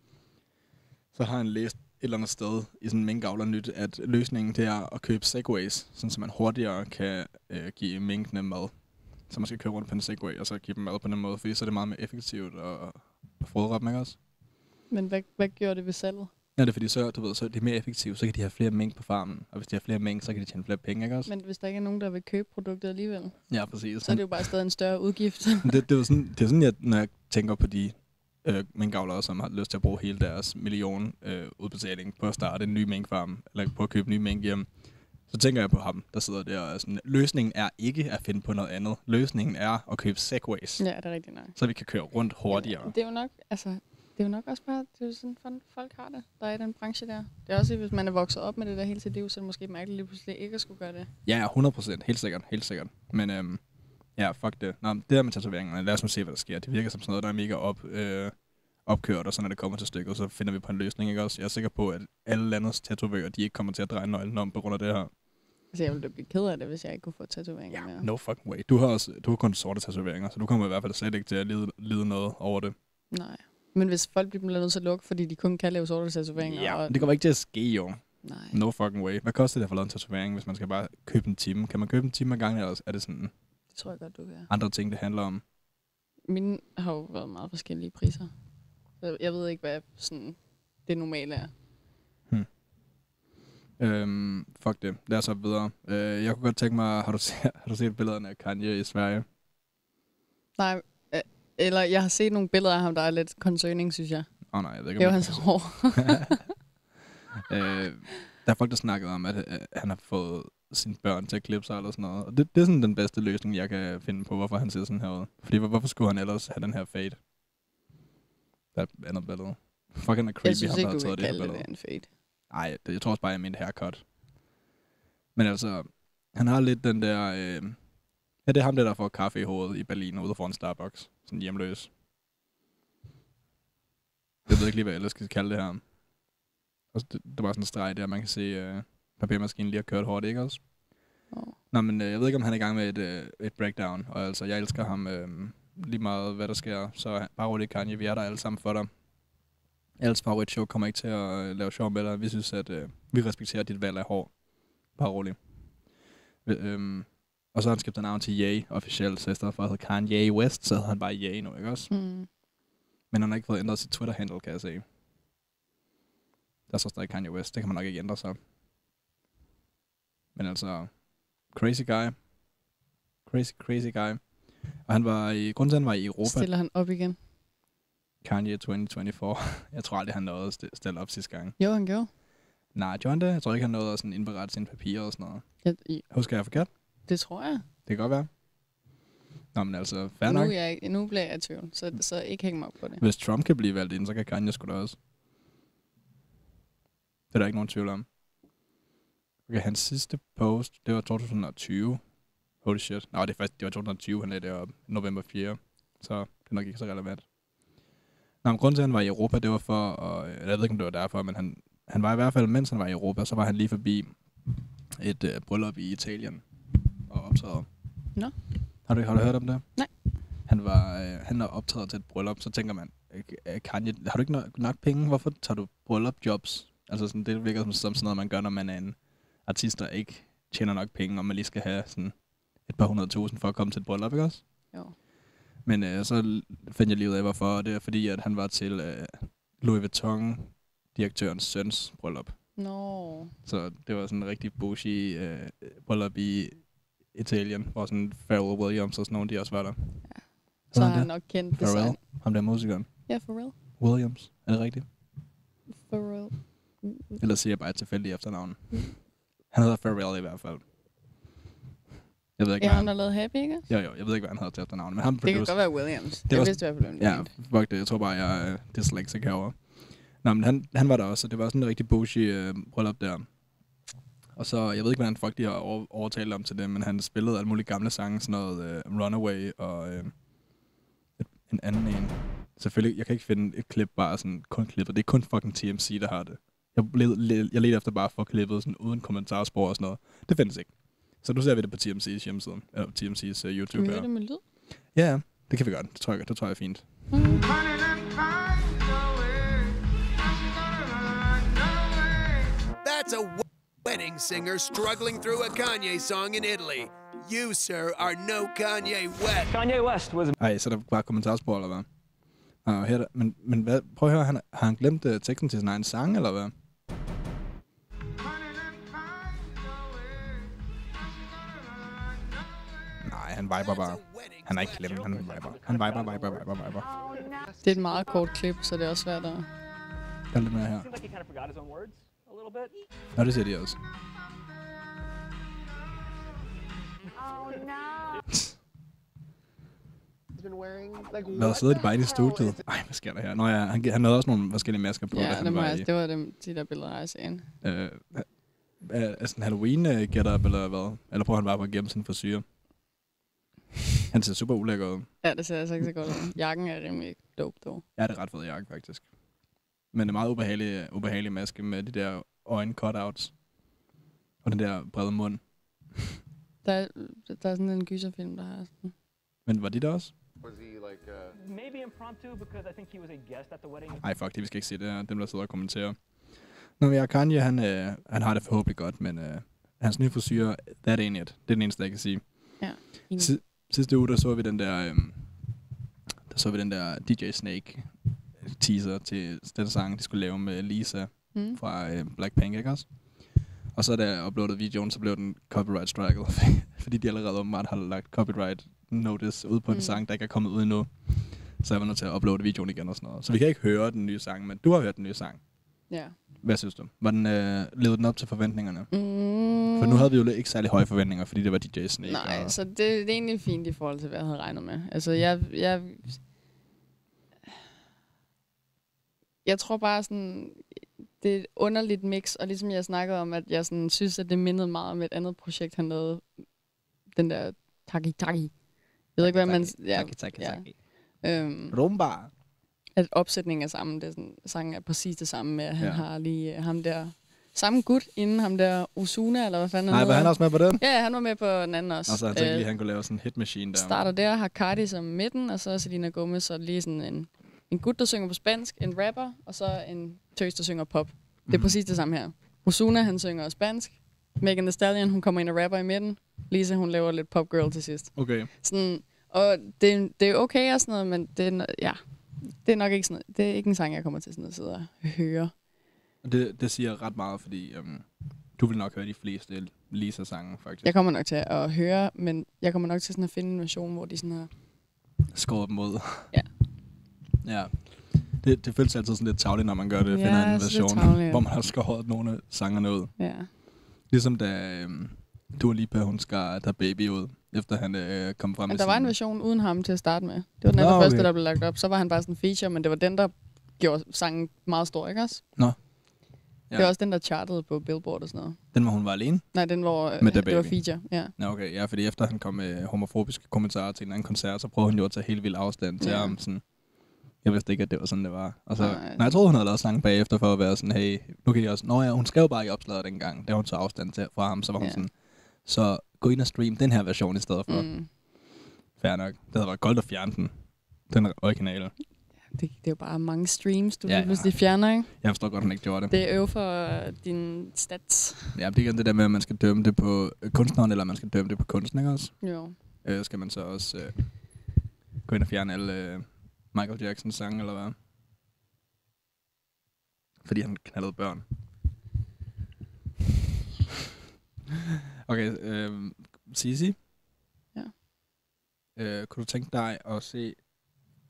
Så har han læst et eller andet sted i sådan en minkavler nyt, at løsningen det er at købe segways, sådan så man hurtigere kan øh, give minkene mad. Så man skal køre rundt på en segway, og så give dem mad på den måde, fordi så er det meget mere effektivt og, og fodre dem, ikke også? Men hvad, hvad gjorde det ved salget? Ja, det er fordi, så, du ved, så er det mere effektivt, så kan de have flere mink på farmen. Og hvis de har flere mink, så kan de tjene flere penge, ikke også? Men hvis der ikke er nogen, der vil købe produktet alligevel, ja, præcis. så er det jo bare stadig en større udgift. Det, det, er jo sådan, det er sådan, jeg, når jeg tænker på de øh, minkavlere, som har lyst til at bruge hele deres million øh, udbetaling på at starte en ny minkfarm, eller på at købe nye mink hjem, så tænker jeg på ham, der sidder der og er sådan, løsningen er ikke at finde på noget andet. Løsningen er at købe segways, ja. det er rigtigt nok. så vi kan køre rundt hurtigere. Men Det er jo nok, altså, det er jo nok også bare, det er sådan, folk har det, der er i den branche der. Det er også, hvis man er vokset op med det der hele sit liv, så er det måske mærkeligt lige pludselig ikke at skulle gøre det. Ja, ja, 100 procent. Helt sikkert. Helt sikkert. Men øhm, ja, fuck det. Nå, det der med tatoveringerne, lad os nu se, hvad der sker. Det virker som sådan noget, der er mega op, øh, opkørt, og så når det kommer til stykket, så finder vi på en løsning, ikke også? Jeg er sikker på, at alle landets tatovører, de ikke kommer til at dreje nøglen om på grund af det her. Altså, jeg ville blive ked af det, hvis jeg ikke kunne få tatoveringer mere. No fucking way. Du har, også, du har kun sorte tatoveringer, så du kommer i hvert fald slet ikke til at lide, lide noget over det. Nej. Men hvis folk bliver nødt til at lukke, fordi de kun kan lave sorte tatoveringer. Ja, og... det kommer ikke til at ske, jo. Nej. No fucking way. Hvad koster det at få lavet en tatovering, hvis man skal bare købe en time? Kan man købe en time ad gangen, eller er det sådan Det tror jeg godt, du kan. andre ting, det handler om? Mine har jo været meget forskellige priser. Jeg ved ikke, hvad sådan, det normale er. Øhm, fuck det. Lad os op videre. Øh, jeg kunne godt tænke mig, har du, set, har du set billederne af Kanye i Sverige? Nej, øh, eller jeg har set nogle billeder af ham, der er lidt concerning, synes jeg. Åh oh, nej, jeg ved ikke, Det var om hans hår. øh, der er folk, der snakkede om, at øh, han har fået sine børn til at klippe sig eller sådan noget. Og det, det er sådan den bedste løsning, jeg kan finde på, hvorfor han ser sådan her ud. Fordi hvor, hvorfor skulle han ellers have den her fade? Der er et andet billede. Fuck, han er creepy, jeg synes ikke, du det her kalde det billede. en fade. Nej, det, jeg tror også bare, jeg mente haircut. Men altså, han har lidt den der... Øh, ja, det er ham der, der får kaffe i hovedet i Berlin ude foran Starbucks. Sådan hjemløs. Jeg ved ikke lige, hvad jeg ellers skal kalde det her. Og det, det var sådan en streg der, man kan se øh, papirmaskinen lige har kørt hårdt, ikke også? Oh. Nå, men øh, jeg ved ikke, om han er i gang med et, øh, et breakdown. Og altså, jeg elsker ham øh, lige meget, hvad der sker. Så bare roligt, Kanye. Vi er der alle sammen for dig. Alles favoritshow kommer ikke til at øh, lave sjov med dig. Vi synes, at øh, vi respekterer dit valg af hår. Bare roligt. Øh, øhm, og så har han skiftet navn til Ye officielt, så i stedet for at hedde Kanye West, så hedder han bare Ye nu, ikke også? Mm. Men han har ikke fået ændret sit Twitter-handle, kan jeg se. Der står stadig Kanye West. Det kan man nok ikke ændre sig. Men altså, crazy guy. Crazy, crazy guy. Og han var i, grunden til, han var i Europa, Stiller han op igen? Kanye 2024. jeg tror aldrig, han nåede at st- stille op sidste gang. Jo, han gjorde. Nej, John det? Jeg tror ikke, han nåede at sådan indberette sine papirer og sådan noget. Ja, i- Husker jeg forkert? det tror jeg. Det kan godt være. Nå, men altså, fair Nu, nok. jeg, nu bliver jeg i tvivl, så, så ikke hænge mig op på det. Hvis Trump kan blive valgt ind, så kan Kanye sgu da også. Det er der ikke nogen tvivl om. Okay, hans sidste post, det var 2020. Holy shit. Nej, det er faktisk, det var 2020, han lagde det op. November 4. Så det er nok ikke så relevant. Nå, men grunden til, at han var i Europa, det var for, og jeg ved ikke, om det var derfor, men han, han var i hvert fald, mens han var i Europa, så var han lige forbi et øh, bryllup i Italien og optræde. Nå. Har du, har du hørt om det? Nej. Han var øh, han er optrædet til et bryllup, så tænker man, øh, øh, Kanye, har du ikke nok, nok penge? Hvorfor tager du bryllupjobs? Altså sådan, det virker som, som sådan noget, man gør, når man er en artist, der ikke tjener nok penge, og man lige skal have sådan et par hundrede tusind for at komme til et bryllup, ikke også? Jo. Men øh, så fandt jeg lige ud af, hvorfor. Og det er fordi, at han var til øh, Louis Vuitton, direktørens søns bryllup. Nå. Så det var sådan en rigtig bougie øh, bryllup i Italien, hvor sådan Pharrell Williams og sådan nogle, de også var der. Så Hvad har han nok kendt Pharrell, design. ham der musikeren. Ja, for real. Williams, er det rigtigt? For real. Eller siger jeg bare et tilfældigt efternavn. Han hedder Pharrell i hvert fald. Jeg ved ikke, Ja, hvad han han... har lavet Happy, ikke? Jo, jo, jeg ved ikke, hvad han hedder til efternavn, men han Det kan producer. godt være Williams. Det var- jeg vidste i hvert fald, Ja, fuck det. Jeg tror bare, jeg er dyslexic herovre. Nå, men han, han var der også, og det var sådan en rigtig bougie øh, bryllup der. Og så, jeg ved ikke, hvordan folk de har over, overtalt om til det, men han spillede alle mulige gamle sange, sådan noget øh, Runaway og øh, en anden en. Selvfølgelig, jeg kan ikke finde et klip, bare sådan kun klippet. Det er kun fucking TMC, der har det. Jeg, led, led, jeg ledte efter bare for klippet sådan uden kommentarspor og sådan noget. Det findes ikke. Så nu ser vi det på TMC's hjemmeside, eller TMC's uh, Kan YouTube. vi her. høre det med lyd? Ja, ja, det kan vi godt. Det tror jeg, det tror jeg er fint. Mm. That's a wedding singer struggling through a Kanye song in Italy. You, sir, are no Kanye West. Kanye West was Ej, så er der bare kommentarspor, eller hvad? Nå, her, er men, men hvad, prøv at høre, han, har han glemt uh, teksten til sin egen sang, eller hvad? Viber bare. Han er ikke glemt, han viber. Han viber, viber, viber, viber. Det er et meget kort klip, så det er også svært at... Der er lidt mere her. Nå, det siger de også. Hvad sidder de bare i studiet? Ej, hvad sker der her? Nå ja, han, han havde også nogle forskellige masker på, Ja, han dem var det var dem, de der billeder, ser ind. Øh, er, er sådan Halloween uh, get up, eller hvad? Eller prøver han bare på at gemme sin frisyr? Han ser super ulækker ud. Ja, det ser altså ikke så godt ud. Jakken er rimelig dope, dog. Ja, det er ret fed jakke, faktisk. Men det er meget ubehagelig, ubehagelig maske med de der øjne cutouts. Og den der brede mund. Der er, der er sådan en gyserfilm, der har sådan... Men var de der også? Was he like uh, Maybe impromptu because I think he was a guest at the wedding. Ej, fuck det, vi skal ikke se det her. Dem, der sidder og kommenterer. Nå, men ja, Kanye, han, øh, han har det forhåbentlig godt, men øh, hans nye frisyr, that ain't it. Det er den eneste, jeg kan sige. Ja. Sidste uge, der så vi den der, øh, der så vi den der DJ Snake teaser til den sang, de skulle lave med Lisa Mm. fra øh, Blackpink, ikke også? Og så da jeg uploadede videoen, så blev den copyright striket, fordi de allerede åbenbart har lagt copyright notice ud på en Mm. sang, der ikke er kommet ud endnu. Så jeg var nødt til at uploade videoen igen og sådan noget. Så vi kan ikke høre den nye sang, men du har hørt den nye sang. Ja. Hvad synes du? Var den, øh, levede den op til forventningerne? Mm. For nu havde vi jo ikke særlig høje forventninger, fordi det var DJ Snake. Nej, og... så det, det er egentlig fint i forhold til, hvad jeg havde regnet med. Altså, jeg, jeg, jeg tror bare sådan, det er et underligt mix, og ligesom jeg snakkede om, at jeg sådan, synes, at det mindede meget om et andet projekt, han lavede. Den der Taki Taki. Jeg ved ikke, hvad man... Ja, Taki, taki, ja. taki. Øhm, Rumba. At opsætningen er sammen. Det er sådan, sangen er præcis det samme med, at han Ja. har lige øh, ham der... Samme gut inden ham der Osuna, eller hvad fanden Nej, var han også med på den? Ja, han var med på den anden også. Og så han tænkte Øh, lige, at han kunne lave sådan en hit machine der. starter der, har Cardi som midten, og så Selena Gomez, så lige sådan en, en gut, der synger på spansk, en rapper, og så en tøs, der synger pop. Det er Mhm. præcis det samme her. Osuna, han synger spansk. Megan Thee Stallion, hun kommer ind og rapper i midten. Lisa, hun laver lidt pop girl til sidst. Okay. Sådan, og det, det er okay og sådan noget, men det ja, det er nok ikke sådan det er ikke en sang, jeg kommer til sådan at sidde og høre. Det, det siger ret meget, fordi um, du vil nok høre de fleste Lisa-sange, faktisk. Jeg kommer nok til at høre, men jeg kommer nok til sådan at finde en version, hvor de sådan har... skåret dem ud. Ja. ja. Det, det føles altid sådan lidt tavligt, når man gør det. Ja, finder en er version, hvor man har skåret nogle af sangerne ud. Ja. Ligesom da um, Dua Lipa, hun skar der baby ud, efter han øh, kom frem Men der var en version uden ham til at starte med. Det var den Nå, okay. der blev lagt op. Så var han bare sådan en feature, men det var den, der gjorde sangen meget stor, ikke også? Nå. Ja. Det var også den, der chartede på Billboard og sådan noget. Den, hvor hun var alene? Nej, den hvor øh, Med det var Baby. feature. Ja. Ja, okay. Ja, fordi efter han kom med homofobiske kommentarer til en anden koncert, så prøvede hun jo at tage helt vild afstand til Ja. ham. Sådan, jeg vidste ikke, at det var sådan, det var. Og så, Nej. nej, jeg troede, hun havde lavet sangen bagefter for at være sådan, hey, nu kan I også... Nå ja, hun skrev bare i opslaget dengang, da hun tog afstand til, fra ham, så var hun ja. sådan, så gå ind og stream den her version i stedet for. Mm. Fair nok. Det havde været godt at fjerne den. Den originale. Det, det er jo bare mange streams, du Ja, ja. pludselig fjerner, ikke? Jeg forstår godt, at hun ikke gjorde det. Det er øv for din stats. Ja, det er det der med, at man skal dømme det på kunstneren, eller man skal dømme det på kunsten, ikke også? Jo. Øh, skal man så også øh, gå ind og fjerne alle øh, Michael Jacksons sange, eller hvad? Fordi han knaldede børn. okay, øh, Sisi? Ja. Øh, kunne du tænke dig at se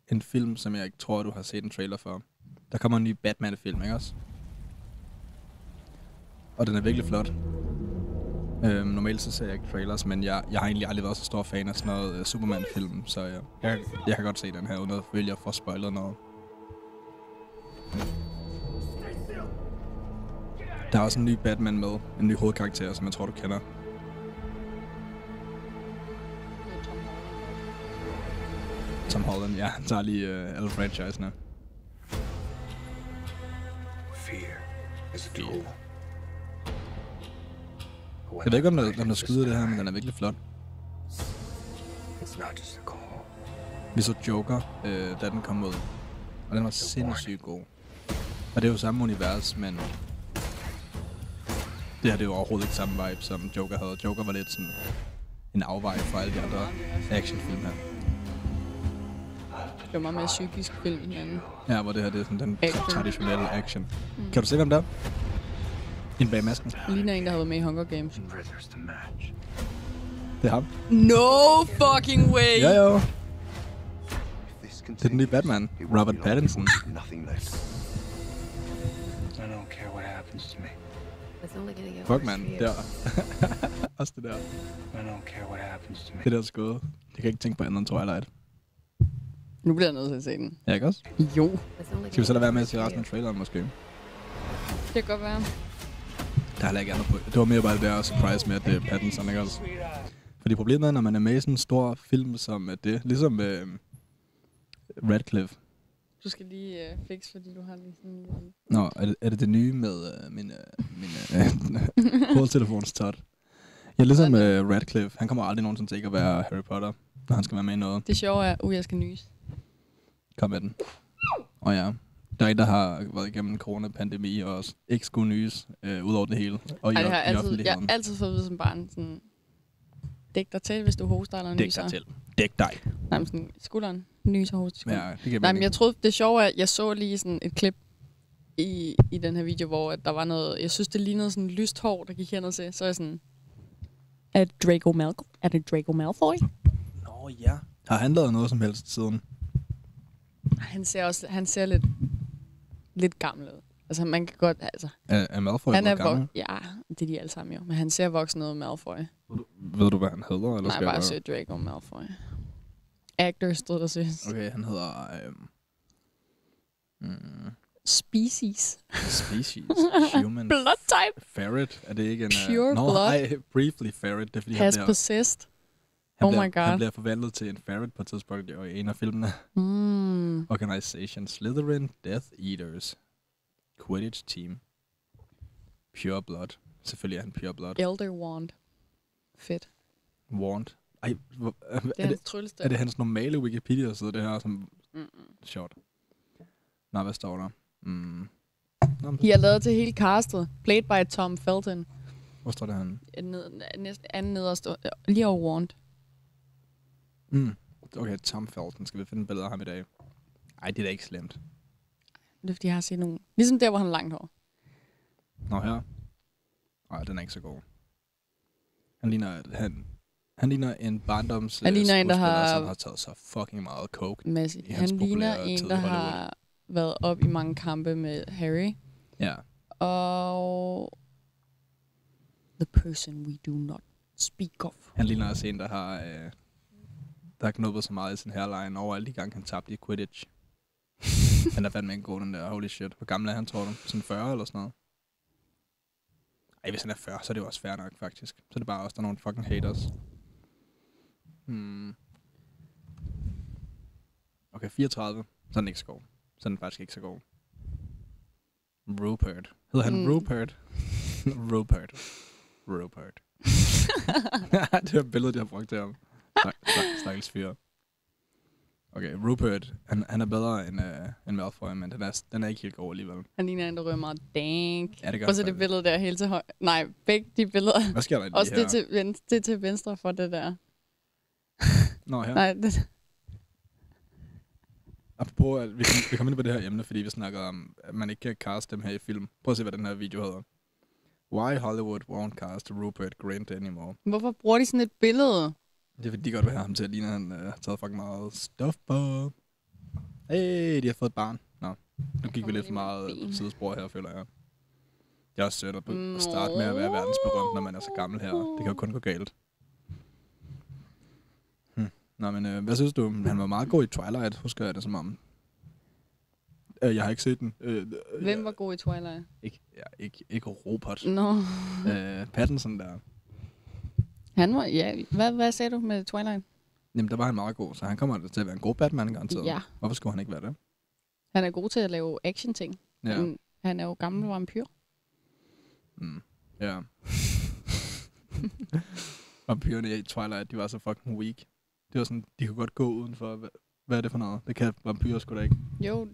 en film, som jeg ikke tror, du har set en trailer for? Der kommer en ny Batman-film, ikke også? Og den er virkelig flot. Øhm, normalt så ser jeg ikke trailers, men jeg, jeg har egentlig aldrig været så stor fan af sådan noget uh, Superman-film, så jeg, jeg, jeg kan godt se den her, uden at føle, at jeg får spoilet noget. Der er også en ny Batman med, en ny hovedkarakter, som jeg tror, du kender. Tom Holland, ja, han tager lige uh, alle franchisene. Fear is a tool. Jeg ved ikke, om der, om der skyder det her, men den er virkelig flot. Vi så Joker, øh, da den kom ud. Og den var sindssygt god. Og det er jo samme univers, men... Det her det er jo overhovedet ikke samme vibe, som Joker havde. Joker var lidt sådan en afvej fra alle de andre actionfilm her. Det var meget mere psykisk film end anden. Ja, hvor det her det er sådan den Action. traditionelle action. Mm. Kan du se, hvem der er? En bag masken. Ligner en, der har været med i Hunger Games. Det er ham. No fucking way! Ja, jo. This Det er den nye Batman. Robert Pattinson. Nothing left. I don't care what happens to me. Fuck, worse man. for you. Der. Også det der. I don't care what happens to me. Det der skud. Jeg kan ikke tænke på andet end Twilight. Nu bliver jeg nødt til at se den. Ja, ikke også? Jo. Skal vi så lade være med at se resten af traileren, måske? Det kan godt være. Der er heller ikke andet på. Det var mere bare det der surprise med, at det er Pattinson, ikke også? Fordi problemet er, når man er med i sådan en stor film som det, ligesom med øh, Radcliffe. Du skal lige uh, fikse, fordi du har lige sådan en... Nå, er det er det, det nye med øh, min, øh, min øh, hovedtelefons tot? Ja, ligesom øh, Radcliffe. Han kommer aldrig nogensinde til ikke at være Harry Potter, når han skal være med i noget. Det sjove er, uh, jeg skal nys. Kom med den. Og ja, der er en, der har været igennem en coronapandemi og også ikke skulle nys øh, ud over det hele. Og Ej, det har i jeg, altid, jeg har altid fået at vide som barn, sådan, dæk dig til, hvis du hoster eller Dæk nyser. dig til. Dæk dig. Nej, men sådan, skulderen. Ny så hurtigt. Ja, det giver Nej, men jeg troede, det sjove er, at jeg så lige sådan et klip i, i den her video, hvor at der var noget, jeg synes, det lignede sådan lyst hår, der gik hen og se. Så er jeg sådan, er det Draco Malfoy? Er det Draco Malfoy? Nå ja. Har han lavet noget som helst siden? Han ser også, han ser lidt, lidt gammel ud. Altså, man kan godt, altså, Er, er Malfoy han er blevet gammel? Ja, det er de alle sammen jo. Men han ser voksen ud, Malfoy. Ved du, ved du, hvad han hedder? Eller Nej, skal bare jeg se Draco Malfoy. Actor stod der synes. Okay, han hedder... Øhm, mm, Species. species. Human. Blood type. Ferret. Er det ikke en... øh, Pure Nå, blood. ej, briefly Ferret. Det er fordi, han Has bliver, possessed. han, Oh bliver, my God. han bliver forvandlet til en ferret på et tidspunkt i en af filmene. Mm. Organization Slytherin Death Eaters. Quidditch Team. Pure Blood. Selvfølgelig er han Pure Blood. Elder Wand. Fedt. Wand. Ej, hvor, er, Det er, er, det, er det hans normale Wikipedia-side, det her? Som, Mm-mm. sjovt. Nå, hvad står der? Mm. Nå, men, De har lavet til hele castet. Played by Tom Felton. hvor står det han? Ned, næsten anden nederst. øh, Lige over Wand. Mm. Okay, Tom Felton. Skal vi finde billeder af ham i dag? Ej, det er da ikke slemt. Det er fordi, jeg har set nogen. Ligesom der, hvor han har langt hår. Nå, her. Nej, den er ikke så god. Han ligner, han, han ligner en barndoms Han ligner en, der har- som har taget så fucking meget coke. Hans Han ligner en, der har været op i mange kampe med Harry. Ja. Og... The person we do not speak of. Han ligner også en, der har, øh, der har knuppet så meget i sin hairline over alle de gange, han tabte i Quidditch. han er fandme ikke god, den der. Holy shit. Hvor gammel er han, tror du? Sådan 40 eller sådan noget? Ej, hvis han er 40, så er det jo også fair nok, faktisk. Så er det bare også, der er nogle fucking haters. Hmm. Okay, 34. Så er den ikke så god. Så er den faktisk ikke så god. Rupert. Hedder han Mm. Rupert? Rupert. Rupert. det er billedet, de har brugt til ham. Stak, stak, stakkels fyr. Okay, Rupert, han, han er bedre end, uh, end Malfoy, men den er, den er ikke helt god alligevel. Han ligner en, der rører meget dank. Ja, det gør Og så det billede der helt til højre. Nej, begge de billeder. Hvad sker der Også her? det til, venstre, det til venstre for det der. Nå, her. Nej, det, Apropos, at vi, kom, vi kom ind på det her emne, fordi vi snakker om, at man ikke kan caste dem her i film. Prøv at se, hvad den her video hedder. Why Hollywood won't cast Rupert Grint anymore. hvorfor bruger de sådan et billede? Det er fordi, de godt vil have ham til at ligne, at han uh, har taget fucking meget stuff på. Hey, de har fået et barn. Nå, nu gik vi kommer lidt for meget sidespor her, føler jeg. Det er sødt at, be- at starte med at være verdensberømt, når man er så gammel her. Det kan jo kun gå galt. Nå, men øh, hvad synes du? Han var meget god i Twilight, husker jeg det som om. Øh, jeg har ikke set den. Øh, øh, Hvem var god i Twilight? Ikke, ja, ikke, ikke Robert. Nå. øh, Pattinson der. Han var, ja. Hvad, hvad sagde du med Twilight? Jamen, der var han meget god, så han kommer til at være en god Batman, garanteret. Ja. Hvorfor skulle han ikke være det? Han er god til at lave action-ting. Ja. Han, han er jo gammel vampyr. Mm. Ja. Vampyrerne i Twilight, de var så fucking weak. Det var sådan, de kunne godt gå udenfor. Hvad, hvad er det for noget? Det kan vampyrer sgu da ikke. Jo,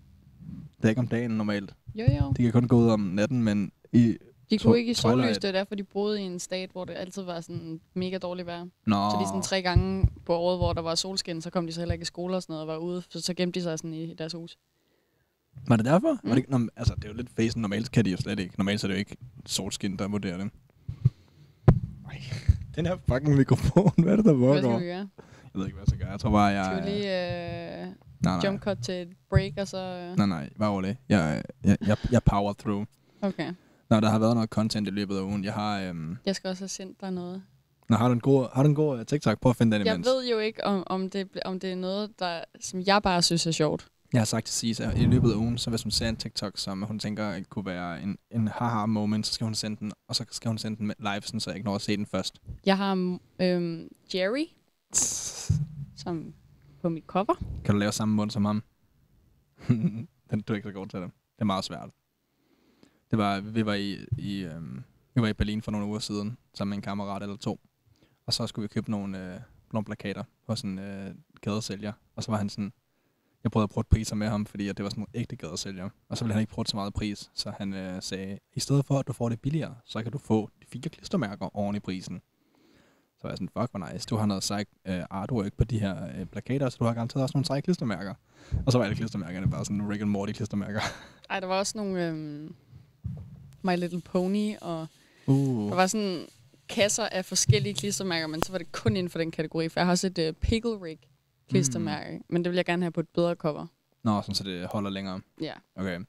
Det er ikke om dagen normalt. jo, jo. De kan kun gå ud om natten, men i... De kunne ikke i sollys, det er derfor, de boede i en stat, hvor det altid var sådan mega dårligt vejr. Nå, Så de sådan tre gange på året, hvor der var solskin, så kom de så heller ikke i skole og sådan noget og var ude. Så, så gemte de sig sådan i deres hus. var det derfor? Mm. Var det, ikke- Nå, altså, det er jo lidt facen. Normalt kan de jo slet ikke. Normalt så er det jo ikke solskin, der vurderer det. Ej, den her fucking mikrofon, hvad er det, der Hvad skal foregår? vi gøre? Jeg ved ikke, hvad jeg skal gøre. Jeg tror bare, jeg... Skal vi lige øh, nej, nej. jump cut til et break, og så... Øh, Nej, nej, bare rolig. Jeg, jeg, jeg, jeg power through. okay. Nå, der har været noget content i løbet af ugen. Jeg har... Øhm, Jeg skal også have sendt dig noget. Nå, har du en god, har du en god uh, TikTok? Prøv at finde den Jeg imens. ved jo ikke, om, om, det, om det er noget, der, som jeg bare synes er sjovt. Jeg har sagt til Sisa, at i løbet af ugen, så hvis hun ser en TikTok, som hun tænker kunne være en, en haha moment, så skal hun sende den, og så skal hun sende den live, sådan, så jeg ikke når at se den først. Jeg har øhm, Jerry, som på mit cover. Kan du lave samme mund som ham? den, du er ikke så god til det. Det er meget svært. Det var, vi var i, i, øhm, vi var i Berlin for nogle uger siden, sammen med en kammerat eller to. Og så skulle vi købe nogle, øh, nogle plakater hos en øh, gadesælger. Og så var han sådan, jeg prøvede at prøve priser med ham, fordi at det var sådan en ægte gadesælger. Og så ville han ikke prøve så meget pris, så han øh, sagde, i stedet for at du får det billigere, så kan du få de fire klistermærker oven i prisen var jeg sådan, fuck, hvor nice. Du har noget sejt uh, artwork på de her uh, plakater, så du har garanteret også nogle seje klistermærker. Og så var alle klistermærkerne bare sådan Rick and Morty klistermærker. Ej, der var også nogle øhm, My Little Pony, og Uh. der var sådan kasser af forskellige klistermærker, men så var det kun inden for den kategori, for jeg har også et uh, Pickle Rick klistermærke, mm. men det vil jeg gerne have på et bedre cover. Nå, sådan så det holder længere. Ja. Okay.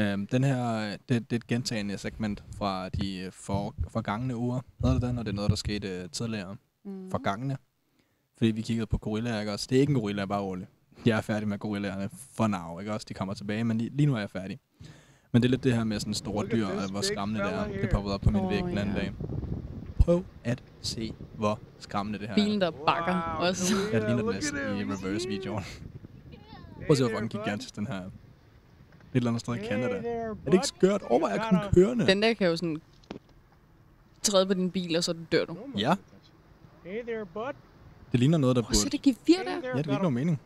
Um, den her, det, det er et gentagende segment fra de øh, for, forgangne uger, hedder det den, og det er noget, der skete uh, tidligere. Mm. Forgangne. Fordi vi kiggede på gorillaer, ikke også? Det er ikke en gorilla, bare roligt. Jeg er færdig med gorillaerne for now, ikke også? De kommer tilbage, men lige, lige nu er jeg færdig. Men det er lidt det her med sådan store dyr, og hvor skræmmende det er. Det poppede op på min Åh, væg den anden ja. dag. Prøv at se, hvor skræmmende det her er. Bilen, der bakker wow, også. Det ligner det næsten i reverse-videoen. Prøv at se, hvor fucking gigantisk den her er. Eller andet sted i Canada. Er det ikke skørt? Overvej at komme kørende. Den der kan jo sådan træde på din bil, og så dør du. Ja, det ligner noget, der burde... det gevir der. Ja, det giver ikke nogen mening.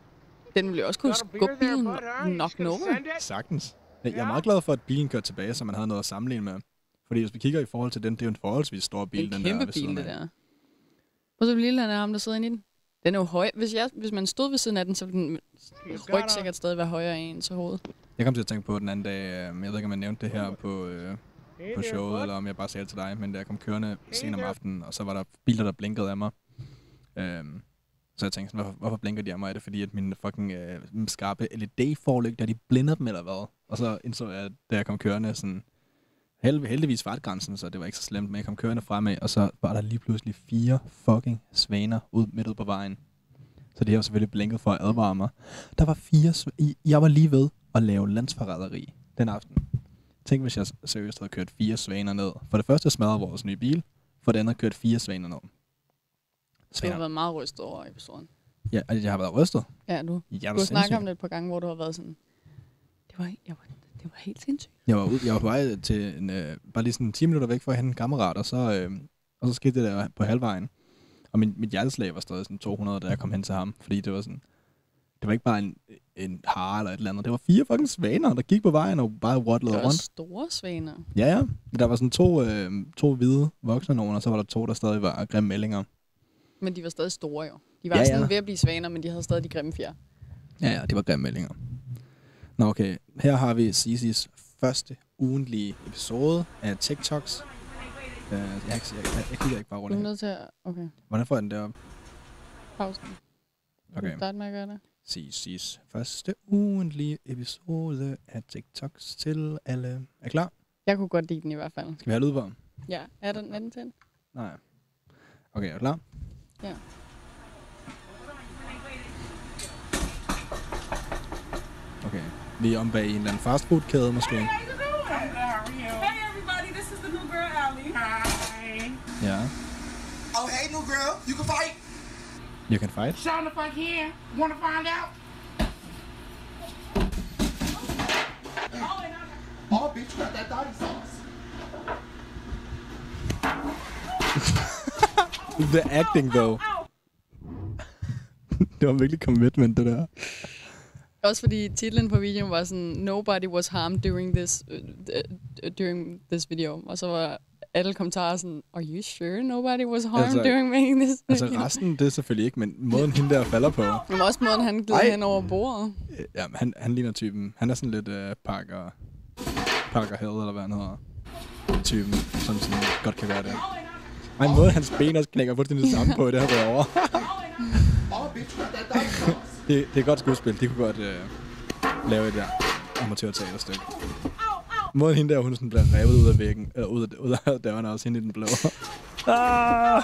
Den ville jo også kunne skubbe bilen nok over. Sagtens. Jeg jeg er meget glad for, at bilen kørte tilbage, så man havde noget at sammenligne med. Fordi hvis vi kigger i forhold til den, det er jo en forholdsvis stor bil, en den der kæmpe ved siden bil, det der. Og så lille han er ham, der sidder inde i den. Den er jo høj. Hvis, jeg, hvis man stod ved siden af den, så ville den ryg sikkert stadig være højere end ens hoved. Jeg kom til at tænke på den anden dag, øh, jeg ved ikke, om jeg nævnte det her på, øh, på showet, eller om jeg bare sagde det til dig, men da jeg kom kørende sent om aftenen, og så var der biler, der blinkede af mig. Øhm, så jeg tænkte sådan, hvorfor, hvorfor blinker de af mig? Er det fordi, at mine fucking øh, skarpe LED-forlygter, de blinder dem eller hvad? Og så indså jeg, da jeg kom kørende, sådan, held, heldigvis fartgrænsen, så det var ikke så slemt, men jeg kom kørende fremad, og så var der lige pludselig fire fucking svaner ud midt ud på vejen. Så det har jo selvfølgelig blinket for at advare mig. Der var fire Jeg var lige ved at lave landsforræderi den aften. Tænk, hvis jeg seriøst havde kørt fire svaner ned. For det første smadrede vores nye bil. For det andet kørt fire svaner ned. Du har Svaner. været meget rystet over episoden. Ja, altså, jeg har været rystet. Ja, du. Jeg Du har snakket om det et par gange, hvor du har været sådan... Det var, jeg var, det var helt sindssygt. Jeg var, ude, jeg var på vej til en, øh, bare lige sådan 10 minutter væk fra at hente en kammerat, og så, øh, og så skete det der på halvvejen. Og min, mit hjerteslag var stadig sådan 200, da jeg kom hen til ham, fordi det var sådan, det var ikke bare en, en hare eller et eller andet, det var fire fucking svaner, der gik på vejen og bare waddlede rundt. store svaner. Ja, ja. Der var sådan to, øh, to hvide voksne nogen, og så var der to, der stadig var grimme meldinger. Men de var stadig store jo. De var Ja, ja, ja. sådan ved at blive svaner, men de havde stadig de grimme fjer. Ja, ja, det var grimme meldinger. Nå, okay. Her har vi Cicis første ugentlige episode af TikToks. Uh, jeg, jeg, jeg, jeg, kigger ikke bare Du rundt er her. nødt til at... Okay, Hvordan får jeg den der? pausen. Okay. Start med at gøre det. Cicis første ugentlige episode af TikToks til alle. Er I klar? Jeg kunne godt lide den i hvert fald. Skal vi have lyd på? Ja, er den anden til? Nej. Okay, er du klar? Ja. Okay. Vi er om bag en eller anden fastfood-kæde måske. Hey everybody, this is the new girl Allie. Hi. Ja. Oh, hey, new girl, you can fight. You can fight. Sean, if I can, wanna find out? Oh, bitch, you got that dotty sauce. The acting, though. det var virkelig commitment, det der. Også fordi titlen på videoen var sådan, Nobody was harmed during this, uh, uh, during this video. Og så var alle kommentarer sådan, Are you sure nobody was harmed Altså- during making this Altså resten, det er selvfølgelig ikke, men måden hende der falder på. Men også måden, han glider hen over bordet. øh, Ja, men han, han ligner typen. Han er sådan lidt uh, Parker, Parker Hill, eller hvad han hedder. Typen, som sådan godt kan være det. Ej, en måde hans ben også knækker fuldstændig det samme på, det har været over. Det, det er godt skuespil. De kunne godt uh, lave et der amatørteaterstykke. Måden hende der, hun sådan bliver revet ud af væggen, eller ud af, ud af døren, er også hende i den blå. ah!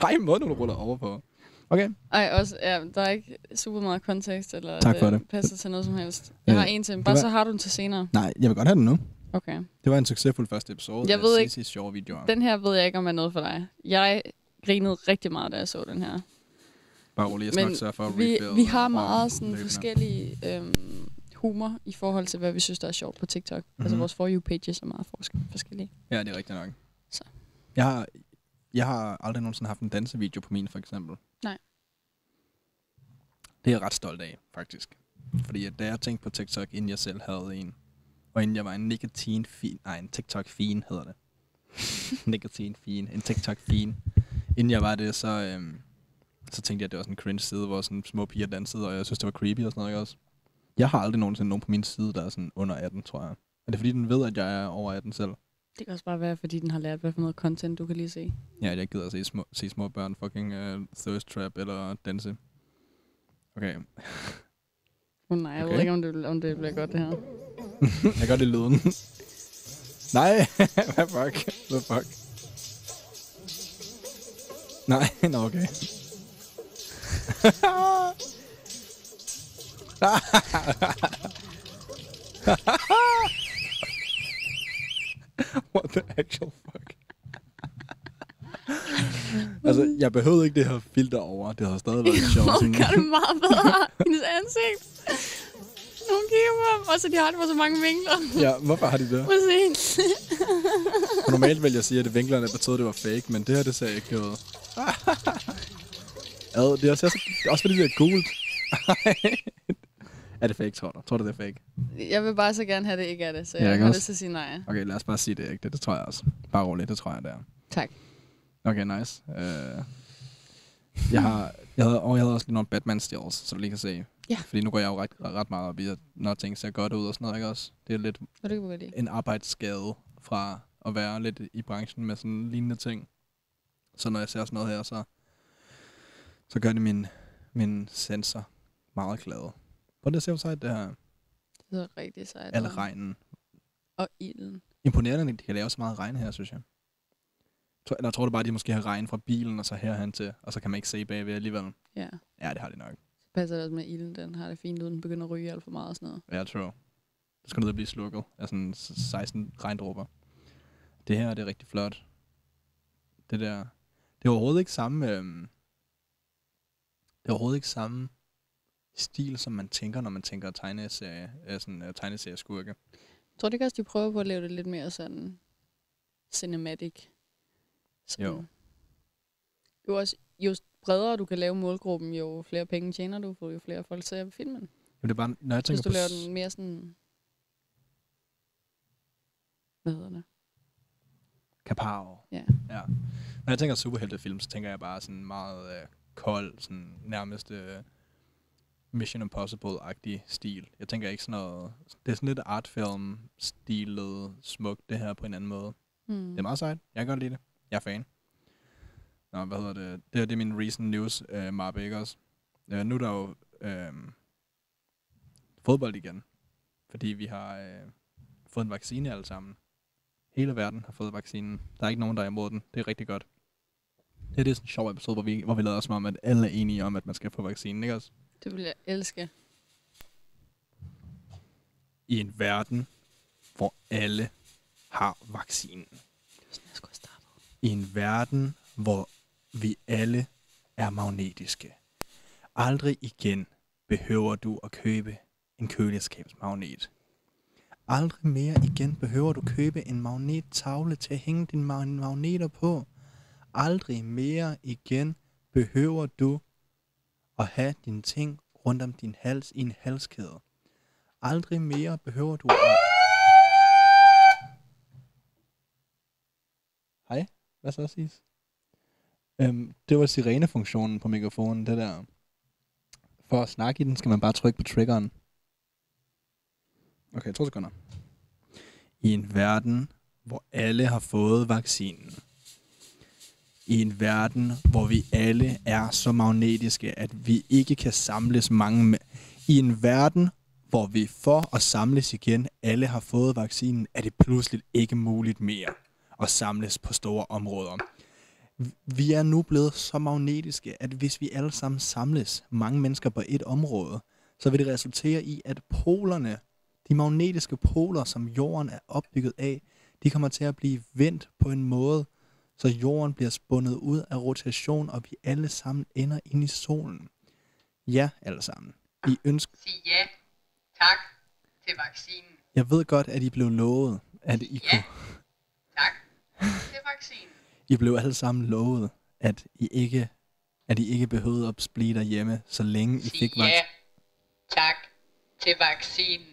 Ej, måden hun ruller over på. Okay. Ej, også, ja, der er ikke super meget kontekst, eller Tak for det det. passer til noget som helst. Jeg Øh, har en til, det bare var- så har du den til senere. Nej, jeg vil godt have den nu. Okay. Det var en succesfuld første episode Jeg ved ikke- Cicis sjove videoer. Den her ved jeg ikke, om er noget for dig. Jeg grinede rigtig meget, da jeg så den her. Bare rolig, jeg skal Men nok sørge for at vi, vi har meget sådan løbende. forskellige øhm, humor i forhold til, hvad vi synes, der er sjovt på TikTok. Mm-hmm. Altså Mhm. vores For You pages er meget forske- forskellige. Ja, det er rigtigt nok. Så. Jeg har, jeg har aldrig nogensinde haft en dansevideo på min, for eksempel. Nej. Det er jeg ret stolt af, faktisk. Fordi da jeg tænkte på TikTok, inden jeg selv havde en, og inden jeg var en nikotin fin, nej, en TikTok fin hedder det. nikotin fin, en TikTok fin. inden jeg var det, så, øhm, så tænkte jeg, at det var sådan en cringe side, hvor sådan små piger dansede, og jeg synes, det var creepy og sådan noget, ikke også? Jeg har aldrig nogensinde nogen på min side, der er sådan under 18, tror jeg. Er det fordi, den ved, at jeg er over 18 selv? Det kan også bare være, fordi den har lært, hvad for noget content, du kan lige se. Ja, jeg gider at se små, se små børn fucking uh, thirst trap eller danse. Okay, Oh, nej, jeg Okay. ved ikke, om det, om det bliver godt, det her. jeg godt lide lyden. Nej, hvad fuck? Hvad fuck? Nej, nå okay. What the actual fuck? altså, jeg behøvede ikke det her filter over. Det havde stadig været sjovt. Hun gør det meget bedre. Hendes ansigt. Hun kigger på og så de har det på så mange vinkler. ja, hvorfor har de det? Præcis. Normalt vil jeg sige, at vinklerne betød, at det var fake, men det her, det ser ikke ud. Ad, det er også, er også fordi, det er gult. er det fake, tror du? Tror du, det er fake? Jeg vil bare så gerne have det ikke af det, så Ja, jeg har lyst til at sige nej. Okay, lad os bare sige det ikke. Det, det tror jeg også. Bare roligt, det tror jeg, det er. Tak. Okay, nice. Uh, jeg har, jeg havde, og jeg havde også lige nogle Batman stills, så du lige kan se. Ja. Fordi nu går jeg jo ret, ret meget op i, at når ting ser godt ud og sådan noget, ikke også? Det er lidt Og det kan en arbejdsskade fra at være lidt i branchen med sådan lignende ting. Så når jeg ser sådan noget her, så, så gør det min, min sensor meget glad. Hvor det ser ud sejt, det her. Det er rigtig sejt. Alle regnen. Og ilden. Imponerende, at de kan lave så meget regn her, synes jeg. Tror, eller tror du bare, at de måske har regn fra bilen, og så herhen til, og så kan man ikke se bagved alligevel? Ja. Ja, det har de nok. Så passer det også med ilden. Den har det fint ud. Den begynder at ryge alt for meget og sådan noget. Ja, true. Det skal at blive slukket af sådan 16 regndråber. Det her det er rigtig flot. Det der... Det er overhovedet ikke samme... Øhm, det er overhovedet ikke samme stil, som man tænker, når man tænker tegneserie, øh, sådan, uh, tegneserieskurke. Jeg tror det ikke også, de prøver på at lave det lidt mere sådan cinematic. Sådan. Jo. Jo, også, jo bredere du kan lave målgruppen, jo flere penge tjener du, for jo flere folk ser filmen. Jo, det er bare, når jeg Hvis tænker du på... laver den mere sådan... Hvad hedder det? Kapow. Ja. ja. Når jeg tænker superheltefilm, så tænker jeg bare sådan meget øh, kold, sådan nærmest øh, Mission Impossible-agtig stil. Jeg tænker ikke sådan noget... Det er sådan lidt artfilm-stilet, smukt det her på en anden måde. Hmm. Det er meget sejt. Jeg kan godt lide det. Jeg er fan. Nå, hvad hedder det? Det, er- det er min recent news øh, mappe, ikke også? Øh, nu er der jo øh, fodbold igen. Fordi vi har øh, fået en vaccine alle sammen. Hele verden har fået vaccinen. Der er ikke nogen, der er imod den. Det er rigtig godt. Det er, det er sådan en sjov episode, hvor vi, hvor vi lader os om, at alle er enige om, at man skal få vaccinen, ikke også? Det vil jeg elske. I en verden, hvor alle har vaccinen. Sådan, jeg skulle i en verden, hvor vi alle er magnetiske. Aldrig igen behøver du at købe en køleskabsmagnet. Aldrig mere igen behøver du købe en magnettavle til at hænge dine ma- magneter på. Aldrig mere igen behøver du og have dine ting rundt om din hals i en halskæde. Aldrig mere behøver du at... Hej, hvad så siges? Øhm, det var sirenefunktionen på mikrofonen, det der. For at snakke i den, skal man bare trykke på triggeren. Okay, to sekunder. I en verden, hvor alle har fået vaccinen. I en verden, hvor vi alle er så magnetiske, at vi ikke kan samles mange med. I en verden, hvor vi for at samles igen, alle har fået vaccinen, er det pludselig ikke muligt mere at samles på store områder. Vi er nu blevet så magnetiske, at hvis vi alle sammen samles, mange mennesker på et område, så vil det resultere i, at polerne, de magnetiske poler, som jorden er opbygget af, de kommer til at blive vendt på en måde, så jorden bliver spundet ud af rotation, og vi alle sammen ender ind i solen. Ja, alle sammen. I ønsker, Sig ja. Tak til vaccinen. jeg ved godt, at I blev lovet, at I Ja. kunne, Tak til vaccinen. I blev alle sammen lovet, at I ikke, at I ikke behøvede at blive derhjemme, så længe I fik ja. vaccinen. Tak til vaccinen.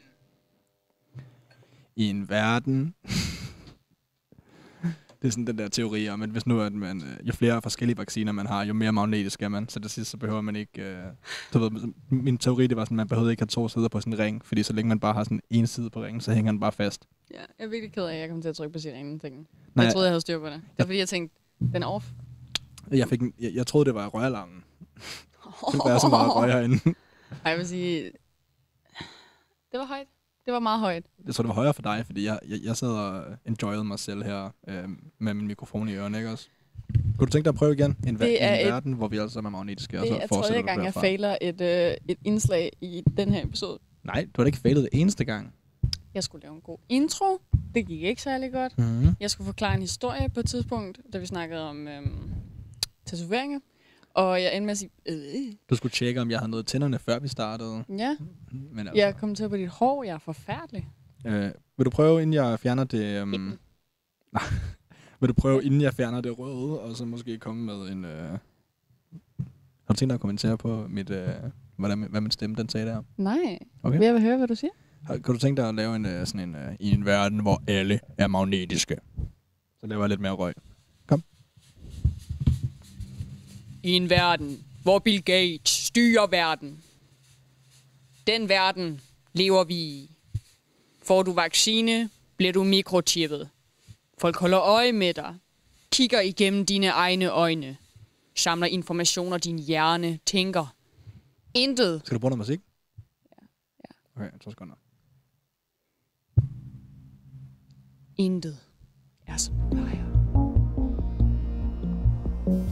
I en verden, Det er sådan den der teori om, at hvis nu at man, øh, jo flere forskellige vacciner man har, jo mere magnetisk er man. Så det sidste, så behøver man ikke... Øh, du ved, min teori, det var sådan, at man behøvede ikke have to sider på en ring, fordi så længe man bare har sådan en side på ringen, så hænger den bare fast. Ja, jeg er virkelig ked af, at jeg kom til at trykke på sirenen. Ting. Nej, Jeg troede, jeg havde styr på det. Det var fordi, jeg tænkte, den er off. Jeg, fik en, jeg, jeg troede, det var røgalarmen. Det var så meget røg herinde. Ej, jeg vil sige, det var højt. Det var meget højt. Jeg tror, det var højere for dig, fordi jeg, jeg, jeg sad og enjoyede mig selv her øh, med min mikrofon i ørerne, ikke også? Kunne du tænke dig at prøve igen? En, Det er en et- verden, hvor vi alle sammen er magnetiske, og så Det er fortsætter tredje du gang, jeg fejler et, øh, et indslag i den her episode. Nej, du har da ikke fejlet det eneste gang. Jeg skulle lave en god intro. Det gik ikke særlig godt. Mm-hmm. Jeg skulle forklare en historie på et tidspunkt, da vi snakkede om øhm, tatoveringer. Og jeg endte med at sige, øh, Du skulle tjekke, om jeg havde noget tænderne, før vi startede. ja, Men altså, jeg kom til på dit hår. Jeg er forfærdelig. øh, vil du prøve, inden jeg fjerner det... Um, nej, vil du prøve, inden jeg fjerner det røde, og så måske komme med en... Øh, har du tænkt dig at kommentere på, mit, øh, hvordan, hvad min stemme den sagde der? Nej, Okay. vil jeg vil høre, hvad du siger? Har- Kan du tænke dig at lave en, øh, sådan en, øh, i en verden, hvor alle er magnetiske? Så laver jeg lidt mere røg. I en verden, hvor Bill Gates styrer verden. Den verden lever vi i. Får du vaccine, bliver du mikrochippet. Folk holder øje med dig. Kigger igennem dine egne øjne. Samler informationer, din hjerne tænker. Intet. Skal du bruge noget musik? Ja. Okay, to sekunder. Intet er som det plejer.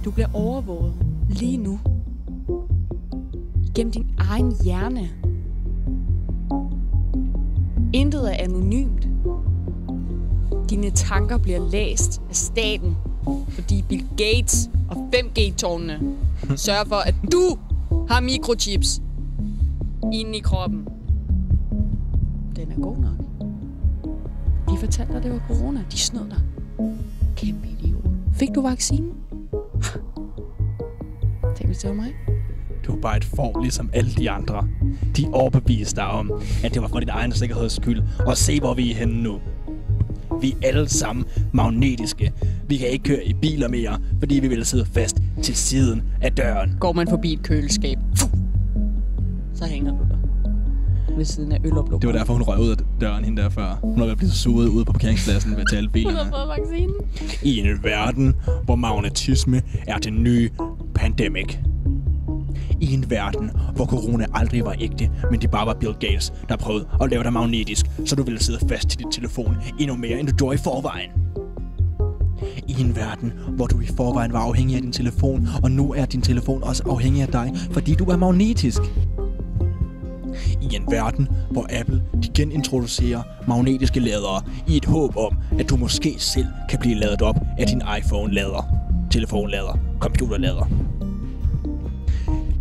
Du bliver overvåget lige nu. Igennem din egen hjerne. Intet er anonymt. Dine tanker bliver læst af staten, fordi Bill Gates og 5G-tårnene sørger for, at du har mikrochips inde i kroppen. Den er god nok. De fortalte dig, det var corona. De snød dig. Kæmpe idiot. Fik du vaccinen? Tænk, hvis det var mig. Du er bare et får, ligesom alle de andre. De overbeviste dig om, at det var for din egen sikkerheds skyld. Og se, hvor vi er henne nu. Vi er alle sammen magnetiske. Vi kan ikke køre i biler mere, fordi vi vil sidde fast til siden af døren. Går man forbi et køleskab, så hænger du der. Ved siden af øloplukker. Det var derfor, hun røg ud af døren hende der før. Hun var ved at blive suget ud på parkeringspladsen ved til alle Hun har bilerne. fået vaccinen. I en verden, hvor magnetisme er det nye pandemic. I en verden, hvor corona aldrig var ægte, men det bare var Bill Gates, der prøvede at lave dig magnetisk, så du ville sidde fast til din telefon endnu mere, end du gjorde i forvejen. I en verden, hvor du i forvejen var afhængig af din telefon, og nu er din telefon også afhængig af dig, fordi du er magnetisk. I en verden, hvor Apple de genintroducerer magnetiske ladere i et håb om, at du måske selv kan blive ladet op af din iPhone-lader, telefonlader, computerlader.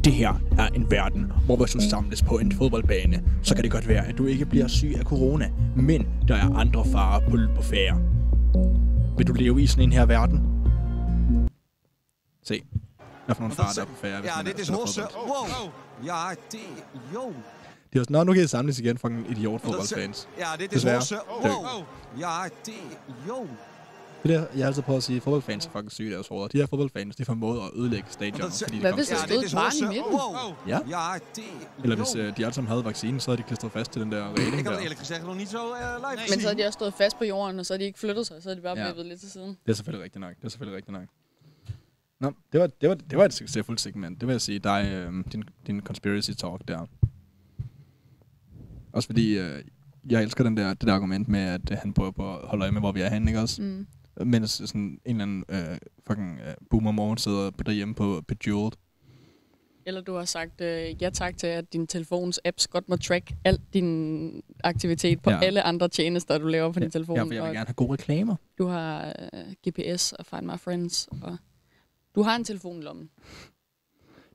Det her er en verden, hvor hvis du samles på en fodboldbane, så kan det godt være, at du ikke bliver syg af corona, men der er andre farer på, på færre. Vil du leve i sådan en her verden? Se. Hvad for nogle farer der er på færre, Ja, dit is fodbold. Wow. Ja, det... Jo. De er sådan, Nå, nu kan I samles igen, fucking idiot-fodboldfans. Ja, dit is Desværre. losse. Dø. Wow. Ja, det... Jo. Det er det, jeg altid prøvet at sige, fodboldfans er fucking syge i deres hoveder. De her fodboldfans, de får måde at ødelægge stadion, fordi de Hvad kom hvis der stod et barn i midten? Ja. Ja, det... Eller hvis øh, de alle sammen havde vaccinen, så havde de klistret fast til den der had der. nog niet zo uh, live Men så havde de også stået fast på jorden, og så havde de ikke flyttet sig, så havde de bare Ja. blevet lidt til siden. Det er selvfølgelig rigtigt nok. Det er selvfølgelig rigtigt nok. Nå, det var, det var, det var et succesfuldt segment. Det vil jeg sige, dig, øh, din, din conspiracy talk der. Også fordi, øh, jeg elsker den der, det der argument med, at øh, han prøver på at holde øje med, hvor vi er henne, ikke også? Mm. Mens sådan en eller anden øh, fucking øh, boomer morgen sidder derhjemme på Bejeweled. Eller du har sagt øh, ja tak til, at din telefons apps godt må track al din aktivitet på Ja. ja. alle andre tjenester, du laver på din telefon. Ja, for jeg vil og gerne have gode reklamer. Du har øh, GPS og Find My Friends, og du har en telefon i lommen.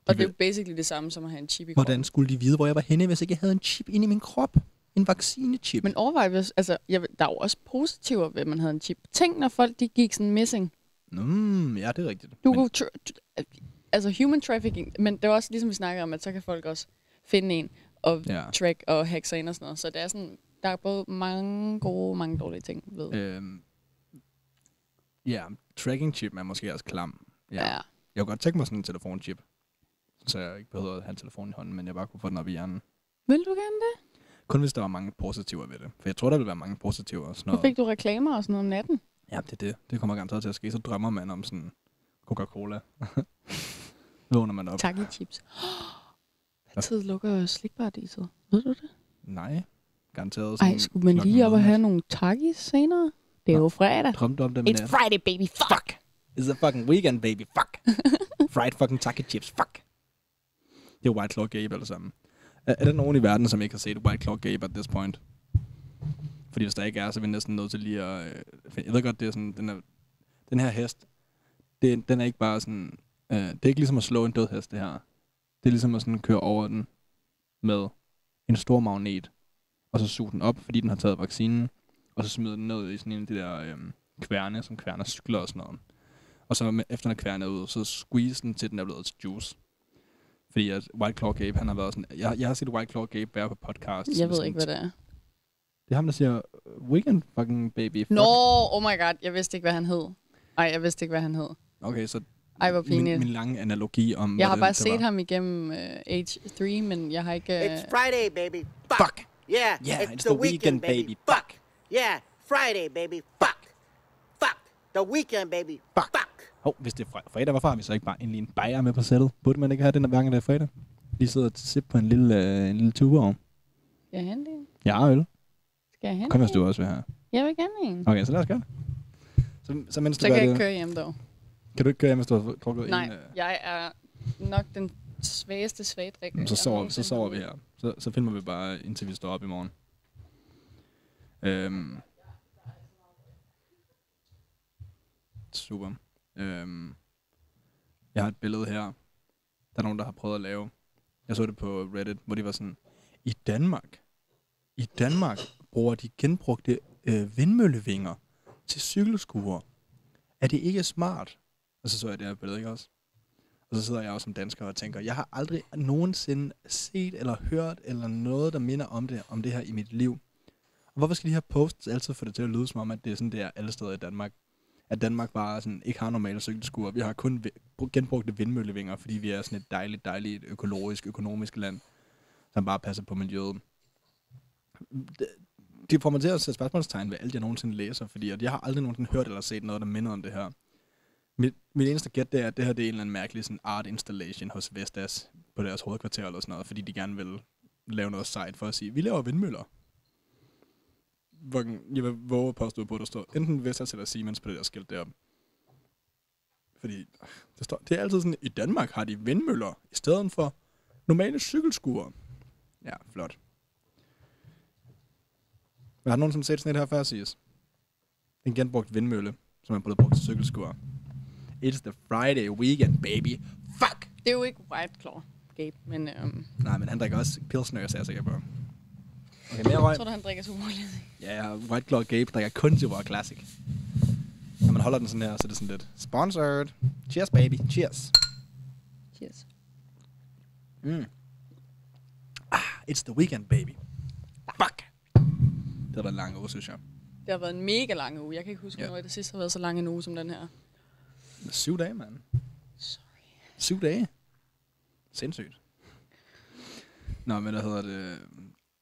Og det er jo basically det samme som at have en chip i kroppen. Hvordan skulle de vide, hvor jeg var henne, hvis ikke jeg havde en chip inde i min krop? En vaccinechip. Men overvej, hvis, altså, jeg, der er jo også positiver ved, at man havde en chip. Tænk, når folk de gik sådan missing. Mm, ja, det er rigtigt. Du Men- kunne altså human trafficking, men det er også ligesom vi snakker om, at så kan folk også finde en og Ja. track og hack sig ind og sådan noget. Så det er sådan, der er både mange gode og mange dårlige ting ved. Øhm, Ja, tracking chip er måske også klam. Ja. Ja. Jeg kunne godt tænke mig sådan en telefonchip. Så jeg ikke behøver at have en telefon i hånden, men jeg bare kunne få den op i hjernen. Vil du gerne det? Kun hvis der var mange positiver ved det. For jeg tror, der vil være mange positiver. og Sådan Nu noget. fik du reklamer og sådan noget om natten. Ja, det er det. Det kommer garanteret til at ske. Så drømmer man om sådan Coca-Cola. Vågner man op. Tak i chips. Hvad tid lukker slikparadiset? Ved du det? Nej. Garanteret Ej, skulle man lige op og have nogle takkis senere? Det er jo fredag. Drømte om det It's Friday, baby. Fuck. It's a fucking weekend, baby. Fuck. Fried fucking taco chips. Fuck. Det er White Claw Gabe alle sammen. Er, er der nogen i verden, som ikke har set White Claw Gabe at this point? Fordi hvis der ikke er, så er vi næsten nødt til lige at... Øh, finde- jeg ved godt, det er sådan... Den, er, den her hest, det, den er ikke bare sådan... Øh, det er ikke ligesom at slå en død hest, det her. Det er ligesom at sådan køre over den med en stor magnet, og så suge den op, fordi den har taget vaccinen, og så smide den ned i sådan en af de der øh, kværne, som kværner cykler og sådan noget. Og så med, efter den er kværnet ud, så squeeze den til den er blevet til juice. Fordi at White Claw Gabe, han har været sådan... Jeg, jeg har set White Claw Gabe være på podcast. Jeg ved ikke, hvad det er. Det er ham, der siger, weekend fucking baby. Fuck. Nå, oh my god. Jeg vidste ikke, hvad han hed. Ej, jeg vidste ikke, hvad han hed. Okay, så Ej, hvor min, min lange analogi om... Jeg har bare det set var. ham igennem uh, Age 3, men jeg har ikke... Uh, It's Friday, baby. Fuck. Fuck. Yeah, Yeah, it's, it's the, the weekend, weekend, baby. baby. Fuck. Yeah, Friday, baby. Fuck. Fuck. The weekend, baby. Fuck. Fuck. Hov, hvis det er fre- fredag, hvorfor har vi så ikke bare en lille bajer med på sættet? Burde man ikke have den hver gang, det er fredag? Lige sidde og sippe på en lille, øh, en lille tuber. Skal jeg hente en? Ja, øl. Skal jeg hente Kom, hvis en? du også vil have. Jeg vil gerne en. Okay, så lad os gøre det. Så, så mens Så du kan jeg ikke køre hjem, dog. kan du ikke køre hjem, hvis du har drukket Nej, en? Øh, jeg er nok den svageste svagdrikker. så jeg sover, så sover vi her. Så, så filmer vi bare, indtil vi står op i morgen. Øhm. Super. Øhm. Jeg har et billede her. Der er nogen, der har prøvet at lave. Jeg så det på Reddit, hvor de var sådan, i Danmark, i Danmark bruger de genbrugte øh, vindmøllevinger til cykelskuer. Er det ikke smart? Og så så jeg det her billede, ikke også? Og så sidder jeg også som dansker og tænker, jeg har aldrig nogensinde set eller hørt eller noget, der minder om det, om det her i mit liv. Og hvorfor skal de her posts altid få det til at lyde som om, at det er sådan, det er alle steder i Danmark? At Danmark bare sådan, ikke har normale cykelskuer. Vi har kun genbrugte vindmøllevinger, fordi vi er sådan et dejligt, dejligt økologisk, økonomisk land, som bare passer på miljøet. Det, det får mig til at sætte spørgsmålstegn ved alt, jeg nogensinde læser, fordi at jeg har aldrig nogensinde hørt eller set noget, der minder om det her. Mit, mit eneste gæt, det er, at det her det er en eller anden mærkelig sådan art installation hos Vestas på deres hovedkvarter eller sådan noget, fordi de gerne vil lave noget sejt for at sige, vi laver vindmøller. Hvor, jeg vil våge at påstå på, at der står enten Vestas eller Siemens på det der skilt deroppe. Fordi det, står, det er altid sådan, i Danmark har de vindmøller i stedet for normale cykelskuer. Ja, flot. Hvad har du nogensinde set sådan et her før, siges? En genbrugt vindmølle, som er blevet brugt til cykelskuer. It's the Friday weekend, baby. Fuck! Det er jo ikke White Claw, Gabe, men øhm, Nej, men han drikker også pilsner, så er jeg sikker på. Okay, mere røg. jeg tror du, han drikker super Ja, ja, White Claw Gabe drikker kun Super Classic. Når man holder den sådan her, så er det sådan lidt sponsored. Cheers, baby. Cheers. Cheers. Mm. Ah, it's the weekend, baby. Fuck. Det var da en lang uge, synes jeg. Det har været en mega lang uge. Jeg kan ikke huske, Ja. hvornår det sidste har været så lang en uge som den her. Syv dage, mand. Sorry. Syv dage. Sindssygt. Nå, men hvad hedder det?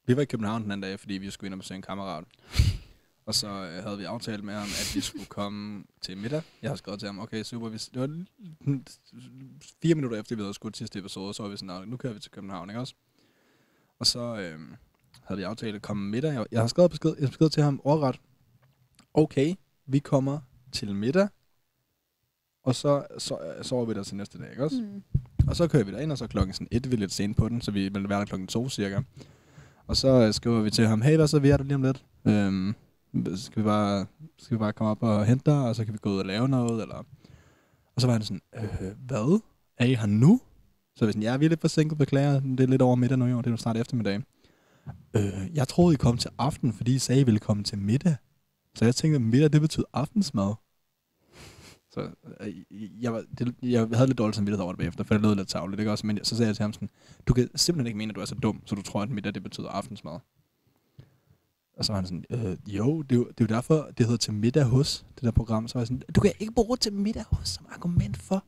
Vi var i København den anden dag, fordi vi skulle ind og besøge en kammerat. Og så øh, havde vi aftalt med ham, at vi skulle komme til middag. Jeg har skrevet til ham, okay, super. Hvis, det var fire minutter efter, vi havde skudt sidste episode, så var vi sådan, "Nå, nu kører vi til København, ikke også? Og så øh, havde vi aftalt at komme middag. Jeg, jeg har skrevet besked, jeg har besked til ham overret. Okay, vi kommer til middag. Og så, så øh, sover vi der til næste dag, ikke også? Mm. Og så kører vi derind, og så klokken sådan et, vi er lidt sent på den, så vi vil være der klokken to cirka. Og så øh, skriver vi til ham, hey, hvad så, vi er der lige om lidt. Øhm, skal, vi bare, skal vi bare komme op og hente dig, og så kan vi gå ud og lave noget, eller... Og så var han sådan, øh, hvad? Er I her nu? Så hvis jeg ja, vi er lidt forsinket, beklager, det er lidt over middag nu, jo, det er jo snart eftermiddag. Øh, jeg troede, I kom til aften, fordi I sagde, I ville komme til middag. Så jeg tænkte, at middag, det betyder aftensmad. Så øh, jeg, var, det, jeg havde lidt dårligt samvittighed over det bagefter, for det lød lidt tavligt, ikke også? Men så sagde jeg til ham sådan, du kan simpelthen ikke mene, at du er så dum, så du tror, at middag det betyder aftensmad. Og så var han sådan, øh, jo, det er jo, det er jo derfor, det hedder til middag hos, det der program. Så var jeg sådan, du kan ikke bruge til middag hos som argument for.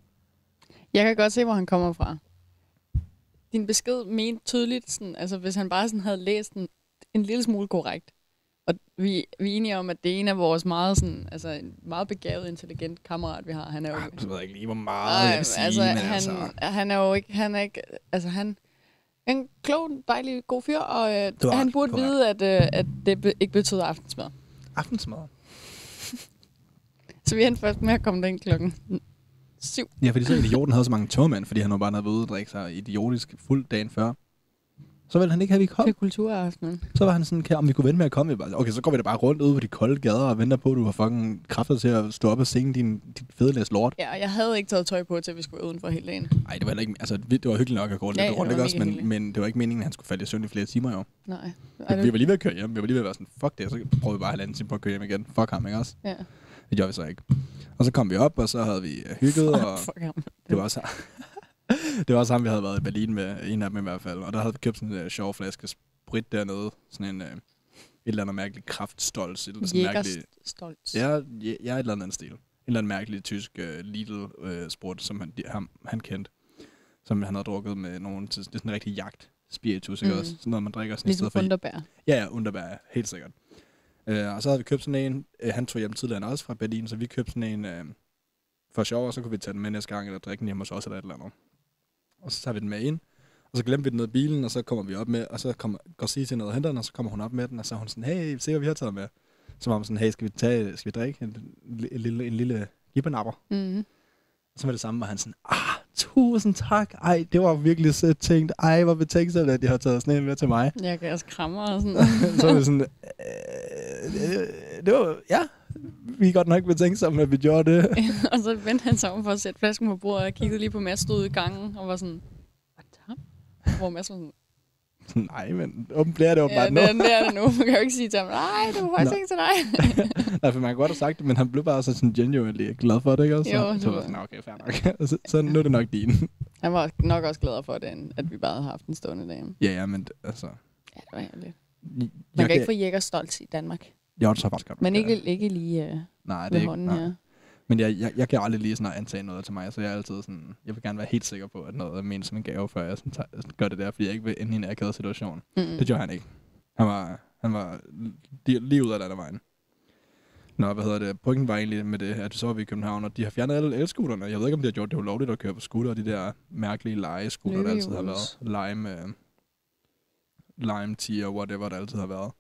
Jeg kan godt se, hvor han kommer fra. Din besked mente tydeligt, sådan, altså hvis han bare sådan havde læst den en lille smule korrekt. Og vi, vi er enige om, at det er en af vores meget, sådan, altså, en meget begavet, intelligent kammerat, vi har. Han er jo, Jeg ved ikke lige, hvor meget jeg vil sige, altså, men han, altså... han er jo ikke, han er ikke, altså han en klog, dejlig, god fyr, og øh, Du han burde korrekt. vide, at, øh, at det be, ikke betyder aftensmad. Aftensmad. Så vi endte først med at komme derind klokken syv. Ja, fordi så idioten havde så mange tørmænd, fordi han var bare været ude og drikke sig idiotisk fuld dagen før. Så ville han ikke have, at vi kom. Til kulturaftenen. Så var han sådan, kan, om vi kunne vente med at komme. Bare, okay, så går vi da bare rundt ude på de kolde gader og venter på, at du har fucking kræfter til at stå op og synge din, dit fede læs lort. Ja, jeg havde ikke taget tøj på, til vi skulle udenfor hele dagen. Nej, det var ikke, altså, det var hyggeligt nok at gå lidt Ja, rundt, det ikke også? Men, hyggeligt. men det var ikke meningen, at han skulle falde i søvn i flere timer, jo. Nej. Vi, vi var lige ved at køre hjem. Vi var lige ved at være sådan, fuck det, så prøver vi bare halvanden time på at køre hjem igen. Fuck ham, ikke også? Ja. Det gjorde vi så ikke. Og så kom vi op, og så havde vi øh, hygget, og Fuck ham. det var også det var også ham, vi havde været i Berlin med, en af dem i hvert fald. Og der havde vi købt sådan en uh, sjov flaske sprit dernede. Sådan en, uh, et eller andet mærkeligt kraftstolz. Et eller sådan mærkeligt, Jægerstolt. ja, ja, ja, et eller andet stil. En eller anden mærkelig tysk uh, Lidl uh, sprut, som han, ham, han kendte. Som han havde drukket med nogen til, det er sådan en rigtig jagt spiritus, ikke Mm. også? Sådan noget, man drikker sådan i Ligesom stedet for... underbær. Ja, ja, underbær, ja, helt sikkert. Uh, og så havde vi købt sådan en, uh, han tog hjem tidligere os fra Berlin, så vi købte sådan en uh, for sjov, og så kunne vi tage den med næste gang, eller drikke den hjemme hos os, eller et eller andet. Og så tager vi den med ind, og så glemte vi den ned i bilen, og så kommer vi op med, og så kommer, går Sige til ned og henter den, og så kommer hun op med den, og så er hun sådan, hey, se hvad vi har taget med. Så var hun sådan, hey, skal vi, tage, skal vi drikke en, en, lille, en lille gibbernapper? Mm. Og så var det samme, var han sådan, ah, tusind tak, ej, det var virkelig sødt tænkt, ej, hvor betænksomt, at de har taget sådan en med til mig. Jeg kan også krammer og sådan noget. så var det sådan, øh, det, det var, ja, vi er godt nok betænksomme, at vi gjorde det. og så vendte han sig om for at sætte flasken på bordet, og jeg kiggede lige på Mads, stod i gangen, og var sådan, what? Hvor Mads var sådan, Nej, men åben bliver det jo ja, nu. er- det er det nu. Man kan jo ikke sige til ham, nej, det var faktisk ikke til dig. Nej, for man kan godt have sagt det, men han blev bare så sådan genuinely glad for det, ikke også? Jo, så, det så var sådan, okay, fair nok. så, så nu er det nok din. han var nok også glad for det, at vi bare havde haft en stående dame. ja, ja, men altså... Ja, det var herligt. Jeg, Man kan ikke få jægerstolt i Danmark. Jeg tror faktisk godt, Men ikke, ikke lige uh, Nej, det er ikke. Nej. her. Men jeg, jeg, jeg kan aldrig lige sådan at antage noget til mig, så jeg er altid sådan, jeg vil gerne være helt sikker på, at noget er ment som en gave, før jeg sådan tager, gør det der, fordi jeg ikke vil ende i en akavet situation. Mm. Det gjorde han ikke. Han var, han var lige, lige ud af landevejen. Nå, hvad hedder det? Pointen var egentlig med det, at så var vi i København, og de har fjernet alle elscooterne. Jeg ved ikke, om de har gjort det ulovligt at køre på scooter, de der mærkelige lejescooter, der altid har været. Lime, øh, lime tier, whatever, der altid har været.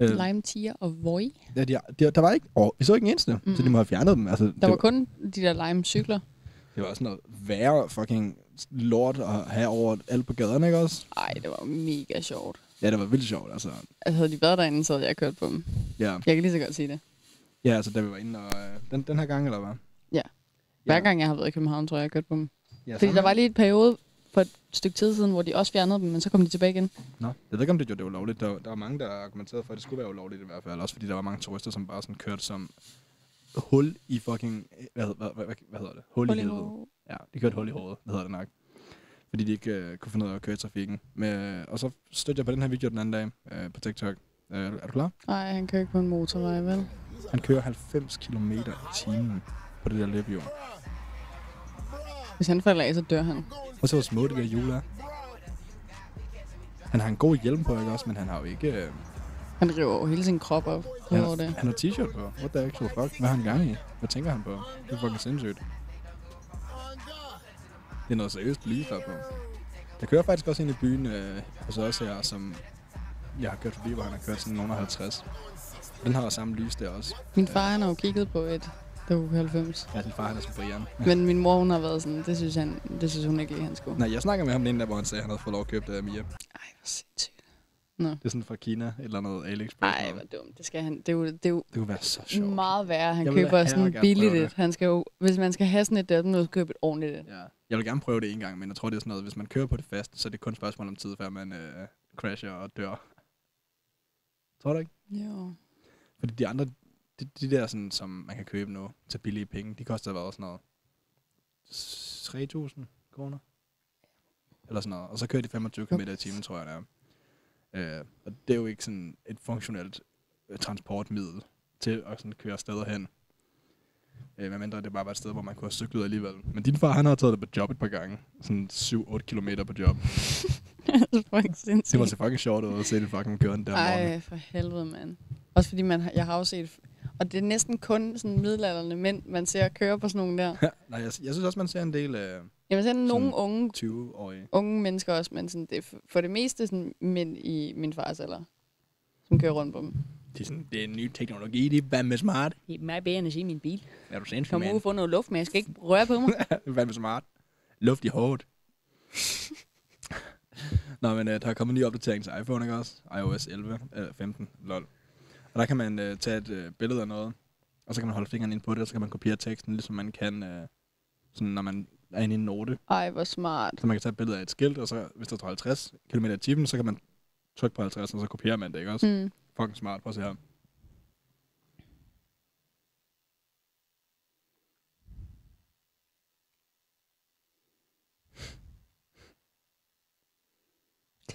Øh, Lime, tiger og Voi. Ja, de, de, der var ikke, oh, vi så ikke en eneste, mm. så de må have fjernet dem. Altså, Der var var, kun de der lime cykler. det var sådan noget værre fucking lort at have over alt på gaderne, ikke også? Ej, det var mega sjovt. Ja, det var vildt sjovt, altså. Altså, havde de været derinde, så havde jeg kørt på dem. Ja, Jeg kan lige så godt sige det. ja altså, da vi var inde, og øh, den, den her gang, eller hvad? Ja. Hver gang jeg har været i København, tror jeg, jeg har kørt på dem. Ja, Fordi der var lige et periode for et stykke tid siden, hvor de også fjernede dem, men så kom de tilbage igen. Nå, jeg ved ikke, om det gjorde det ulovligt. Der, der var mange, der argumenterede for, at det skulle være ulovligt i hvert fald. Også fordi der var mange turister, som bare sådan kørte som hul i fucking... Hvad, hvad, hvad, hvad, hvad hedder det? Hul, Hul i helvede. Ja, de kørte hul i hovedet, det hedder det nok. Fordi de ikke øh, kunne finde ud af at køre i trafikken. Men, og så stødte jeg på den her video den anden dag øh, på TikTok. Øh, er du klar? Nej, han kører ikke på en motorvej, vel? Han kører 90 km i timen på det der løbehjul. Hvis han falder af, så dør han. Og så hvor små det der hjul er. Han har en god hjelm på, ikke også? Men han har jo ikke... Øh, Han river jo hele sin krop op. han, Over det. har, han har t-shirt på. What the actual fuck? Hvad har han gang i? Hvad tænker han på? Det er fucking sindssygt. Det er noget seriøst lys der på. Der kører faktisk også ind i byen øh, hos os her, som jeg har kørt forbi, hvor han har kørt sådan nogen af 50. Den har samme lys der også. Min far, han har jo kigget på et Doge 90. Ja, din far han er som Brian. Men min mor, hun har været sådan, det synes, han, det synes hun ikke lige, han skulle. Nej, jeg snakker med ham den ene der, hvor han sagde, at han havde fået lov at købe det af Mia. Ej, hvor sindssygt. Nå. Det er sådan fra Kina, eller andet AliExpress. Ej, noget. hvor dumt. Det, skal han, det, er jo, det er jo Det kunne være så sjovt. meget værre. Han Jeg køber da sådan billigt et. det. Han skal jo, hvis man skal have sådan et der, så må man købe et ordentligt et. Ja. Jeg vil gerne prøve det en gang, men jeg tror, det er sådan noget, hvis man kører på det fast, så er det kun et spørgsmål om tid, før man øh, crasher og dør. Tror du ikke? Jo. Fordi de andre, de, de der, sådan, som man kan købe nu til billige penge, de koster hvad sådan noget 3.000 kroner? Eller sådan noget. Og så kører de 25 km i timen, tror jeg det er. Øh, og det er jo ikke sådan et funktionelt øh, transportmiddel til at sådan køre steder hen. Øh, medmindre det bare var et sted, hvor man kunne have cyklet alligevel. Men din far, han har taget det på job et par gange. Sådan 7-8 kilometer på job. det var så fucking sjovt at se det fucking køre den der morgen. Ej, for helvede, mand. Også fordi man, har- jeg har også set... Og det er næsten kun sådan middelalderne mænd, man ser køre på sådan nogle der. Nej, jeg, jeg synes også, man ser en del af Jamen, så er der nogle unge, 20-årige. unge mennesker også, men sådan, det er for- det meste sådan mænd i min fars alder, som kører rundt på dem. Det er, sådan, det er en ny teknologi, det er med smart. Det er mig bedre end at se min bil. Er du sindssyg, Kom ud og få noget luft, men jeg skal ikke røre på mig. Hvad med smart? Luft i hårdt. Nå, men uh, der er kommet en ny opdatering til iPhone, ikke også? iOS 11, eller 15, lol. Og der kan man uh, tage et uh, billede af noget, og så kan man holde fingeren ind på det, og så kan man kopiere teksten, ligesom man kan, uh, sådan, når man er inde i en note. Ej, hvor smart. Så man kan tage et billede af et skilt, og så hvis der står 50 km i timen, så kan man trykke på 50, og så kopierer man det, ikke også? Mm. Fucking smart, prøv at se her.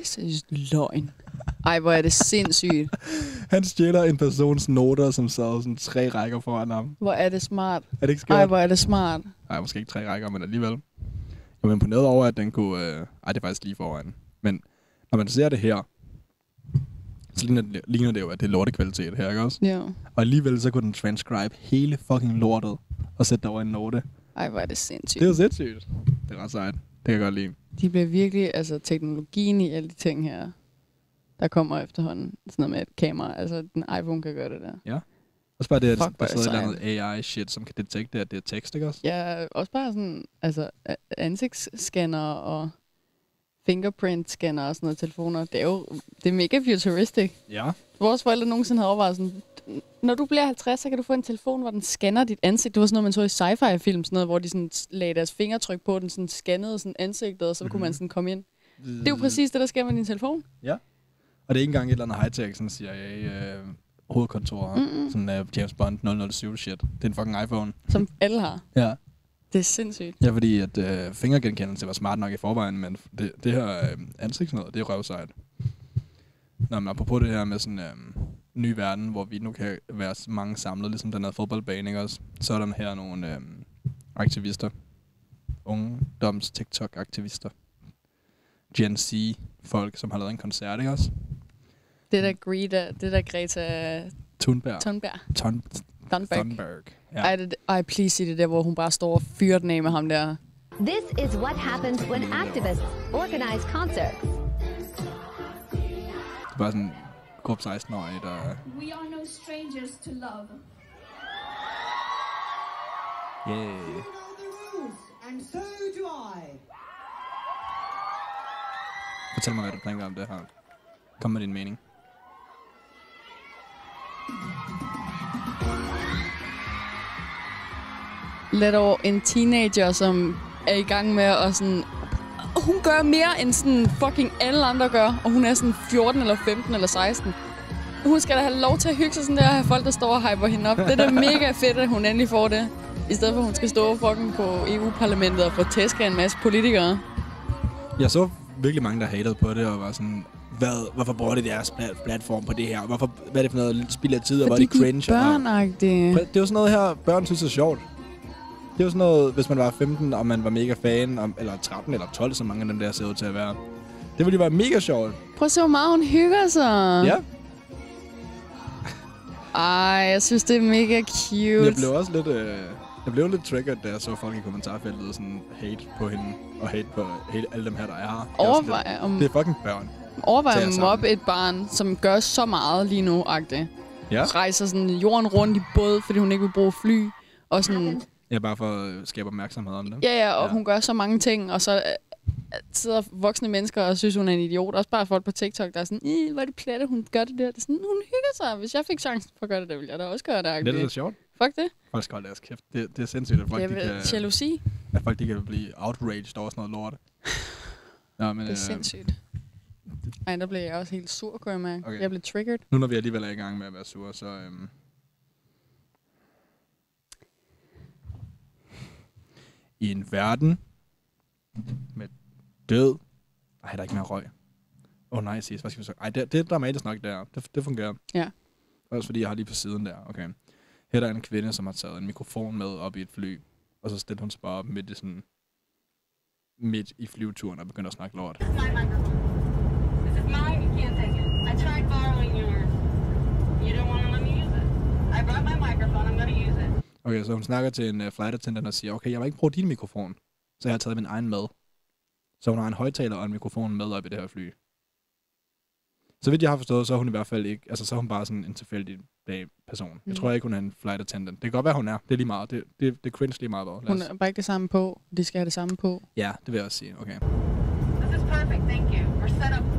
Er seriøst løgn. Ej, hvor er det sindssygt. Han stjæler en persons noter, som sad sådan tre rækker foran ham. Hvor er det smart. Er det ikke skørt? Ej, hvor er det smart. Nej, måske ikke tre rækker, men alligevel. Jeg var imponeret over, at den kunne... Øh... Ej, det er faktisk lige foran. Men når man ser det her, så ligner det, ligner det jo, at det er lortekvalitet her, ikke også? Ja. Og alligevel så kunne den transcribe hele fucking lortet og sætte det over en note. Ej, hvor er det sindssygt. Det er sindssygt. Det er ret sejt. Det kan jeg godt lide. De bliver virkelig, altså teknologien i alle de ting her, der kommer efterhånden. Sådan noget med et kamera, altså den iPhone kan gøre det der. Ja. Og så bare det, at Fuck, der er sidder et eller andet AI-shit, som kan detekte, at det er tekst, ikke også? Ja, også bare sådan, altså ansigtsscanner og fingerprint-scanner og sådan noget telefoner. Det er jo det er mega futuristic. Ja. Vores forældre nogensinde havde overvejet sådan, når du bliver 50, så kan du få en telefon, hvor den scanner dit ansigt. Det var sådan noget, man så i sci-fi-film, sådan noget, hvor de sådan lagde deres fingertryk på, den sådan scannede sådan ansigtet, og så mm-hmm. kunne man sådan komme ind. Det er jo præcis det, der sker med din telefon. Ja. Og det er ikke engang et eller andet high-tech, sådan CIA øh, hovedkontor, Mm-mm. sådan uh, James Bond 007 shit. Det er en fucking iPhone. Som alle har. Ja. Det er sindssygt. Ja, fordi at øh, fingergenkendelse var smart nok i forvejen, men det, det her øh, ansigtsnød, det er røvsejt. Nå, men apropos det her med sådan øh, ny verden, hvor vi nu kan være mange samlet, ligesom den her fodboldbane, ikke også? Så er der her nogle øh, aktivister. Ungdoms TikTok-aktivister. Gen Z-folk, som har lavet en koncert, ikke også? Det der Greta, det der Greta Thunberg. Thunberg. Thun Thunberg. Thunberg. Ja. Ej, det, ej, please sig det der, hvor hun bare står og fyrer den af med ham der. This is what happens when activists organize concerts. Det er bare sådan en gruppe 16-årige, der... We are no strangers to love. Yeah. And so do I. Fortæl mig, hvad du tænker om det her. Kom med din mening. Lidt over en teenager, som er i gang med at sådan... Hun gør mere end sådan fucking alle andre gør, og hun er sådan 14 eller 15 eller 16. Hun skal da have lov til at hygge sig sådan der, og have folk, der står og hyper hende op. Det er da mega fedt, at hun endelig får det. I stedet for, at hun skal stå fucking på EU-parlamentet og få tæsk af en masse politikere. Jeg så virkelig mange, der hatede på det, og var sådan, hvad, hvorfor bruger de deres plat- platform på det her? Hvorfor, hvad er det for noget spild af tid, og hvor er Fordi det de er cringe? og- børnagtige. Det er jo sådan noget her, børn synes er sjovt. Det er jo sådan noget, hvis man var 15, og man var mega fan, om, eller 13 eller 12, som mange af dem der ser ud til at være. Det ville jo være mega sjovt. Prøv at se, hvor meget hun hygger sig. Ja. Ej, jeg synes, det er mega cute. Jeg blev også lidt, øh, jeg blev lidt triggered, da jeg så folk i kommentarfeltet sådan hate på hende, og hate på hele, alle dem her, der er her. Er Overvej, lidt- om- Det er fucking børn. Overvej at mobbe et barn, som gør så meget lige nu, agtigt. Ja. Rejser sådan jorden rundt i båd, fordi hun ikke vil bruge fly. Og sådan, Ja, bare for at skabe opmærksomhed om det. ja, ja, og ja. hun gør så mange ting, og så øh, sidder voksne mennesker og synes, hun er en idiot. Også bare folk på TikTok, der er sådan, "Ih, hvor er det platte, hun gør det der. Det er sådan, hun hygger sig. Hvis jeg fik chancen for at gøre det, det ville jeg da også gøre det. Det er da sjovt. Fuck det. Folk skal holde deres kæft. Det, det er sindssygt, at folk, Jeg de kan, jalousi. at folk de kan blive outraged over sådan noget lort. Ja, men, Det er øh, sindssygt. Ej, der blev jeg også helt sur, kunne jeg mærke. Okay. Jeg blev triggered. Nu når vi alligevel er i gang med at være sure, så... Øhm, I en verden med død... Ej, der er ikke mere røg. Åh oh, nej, sis, hvad skal vi så? Ej, det, det er dramatisk nok der. Det, det fungerer. Ja. Også fordi jeg har lige på siden der. Okay. Her er der en kvinde, som har taget en mikrofon med op i et fly. Og så stillede hun sig bare op midt i sådan midt i flyveturen og begyndte at snakke lort. This is mine, you can't take it. I tried borrowing yours. You didn't want to let me use it. I brought my microphone, I'm gonna use it. Okay, så hun snakker til en uh, flight attendant og siger, okay, jeg vil ikke bruge din mikrofon, så jeg har taget min egen med. Så hun har en højtaler og en mikrofon med op i det her fly. Så vidt jeg har forstået, så er hun i hvert fald ikke, altså så er hun bare sådan en tilfældig dag person. Mm. Jeg tror ikke, hun er en flight attendant. Det kan godt være, hun er. Det er lige meget. Det, det, det er cringe lige meget. Lad Hun er bare ikke det samme på. De skal have det samme på. Ja, det vil jeg også sige. Okay. This is perfect, thank you. We're set up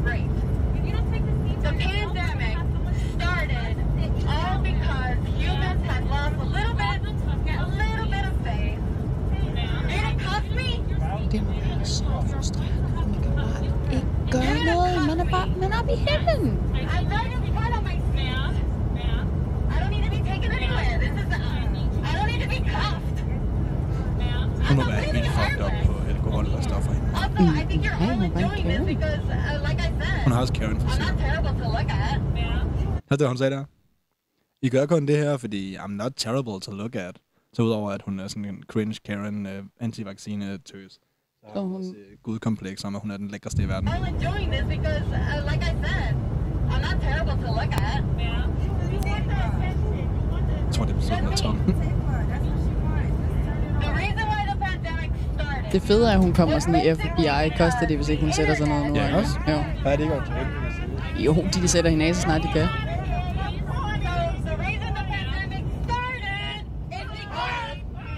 Man bare man er oppe i himlen. I'm right in front of my seat. I don't need to be taken anywhere. This is, uh, I don't need to be cuffed. Hun må være helt fucked up på alkohol og stoffer. Also, I think you're only doing this because, uh, like I said, Hun har også Karen for I'm not terrible to look at. Hørte du, hvad hun sagde der? I gør kun det her, fordi I'm not terrible to look at. Så udover at hun er sådan en cringe Karen uh, anti-vaccine tøs. Så hun uh, gudkompleks om, at hun er den lækreste i verden. I'm doing this because, uh, like I said, I'm not terrible to look at. Jeg tror, det betyder noget tom. The reason why the pandemic started. Det fede er, at hun kommer sådan i FBI. Koster det, hvis ikke hun sætter sig noget nu? Ja, også. Jo. Er det ikke godt? Jo, de, de sætter hende af, så snart de kan. The reason the pandemic started is because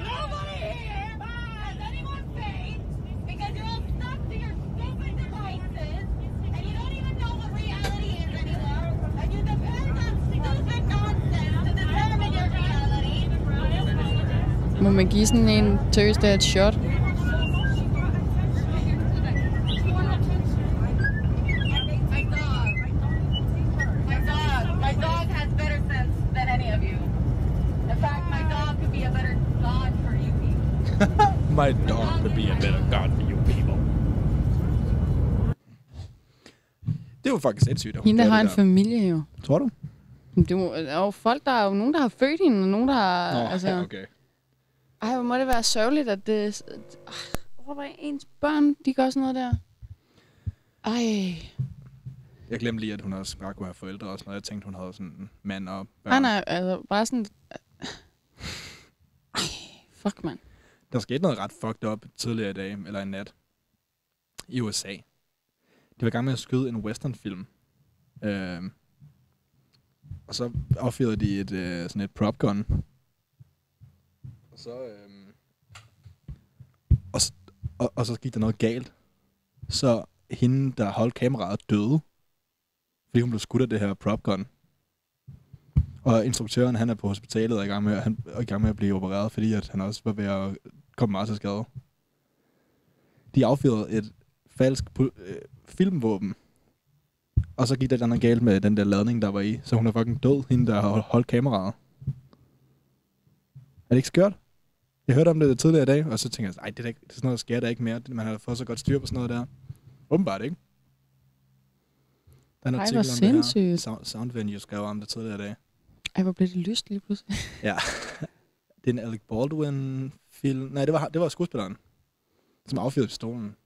nobody here has any more faith because you're all stuck to your stupid devices and you don't even know what reality is anymore and you depend on stupid nonsense to determine your reality. Må man give sådan en tøs der et shot? My dog. My dog. My dog has better sense than any of you. In fact, my dog could be a better god for you people. My dog could be a better god for you people. Det er jo faktisk sindssygt, at hun Hende har en der. familie jo. Tror du? Det er jo folk, der er jo nogen, der har født hende, og nogen, der har... Nå, altså, okay. Ej, hvor må det være sørgeligt, at det... Ah, Hvor var ens børn, de gør sådan noget der? Ej. Jeg glemte lige, at hun også bare kunne have forældre og sådan noget. Jeg tænkte, hun havde sådan en mand og børn. Han er altså bare sådan... Ej, fuck, mand. Der skete noget ret fucked up tidligere i dag, eller i nat, i USA. De var i gang med at skyde en westernfilm. Øhm, og så affyrede de et, øh, sådan et prop gun. Så, øhm, og, og, og så gik der noget galt. Så hende, der holdt kameraet, døde. Fordi hun blev skudt af det her prop gun. Og instruktøren, han er på hospitalet og i gang med, han er i gang med at blive opereret, fordi at han også var ved at komme meget til skade. De affyrede et falsk øh, filmvåben. Og så gik der noget galt med den der ladning, der var i. Så hun er fucking død, hende der har holdt kameraet. Er det ikke skørt? Jeg hørte om det tidligere i dag, og så tænkte jeg, nej, det, er ikke- det er sådan noget, der sker der ikke mere. Man har fået så godt styr på sådan noget der. Åbenbart ikke. Der er en Ej, hvor om det her. sindssygt. Sound, Soundvenue skrev om det tidligere i dag. Ej, hvor blev det lyst lige pludselig. Ja. det er en Alec Baldwin-film. Nej, det var, det var skuespilleren, som affyrede pistolen.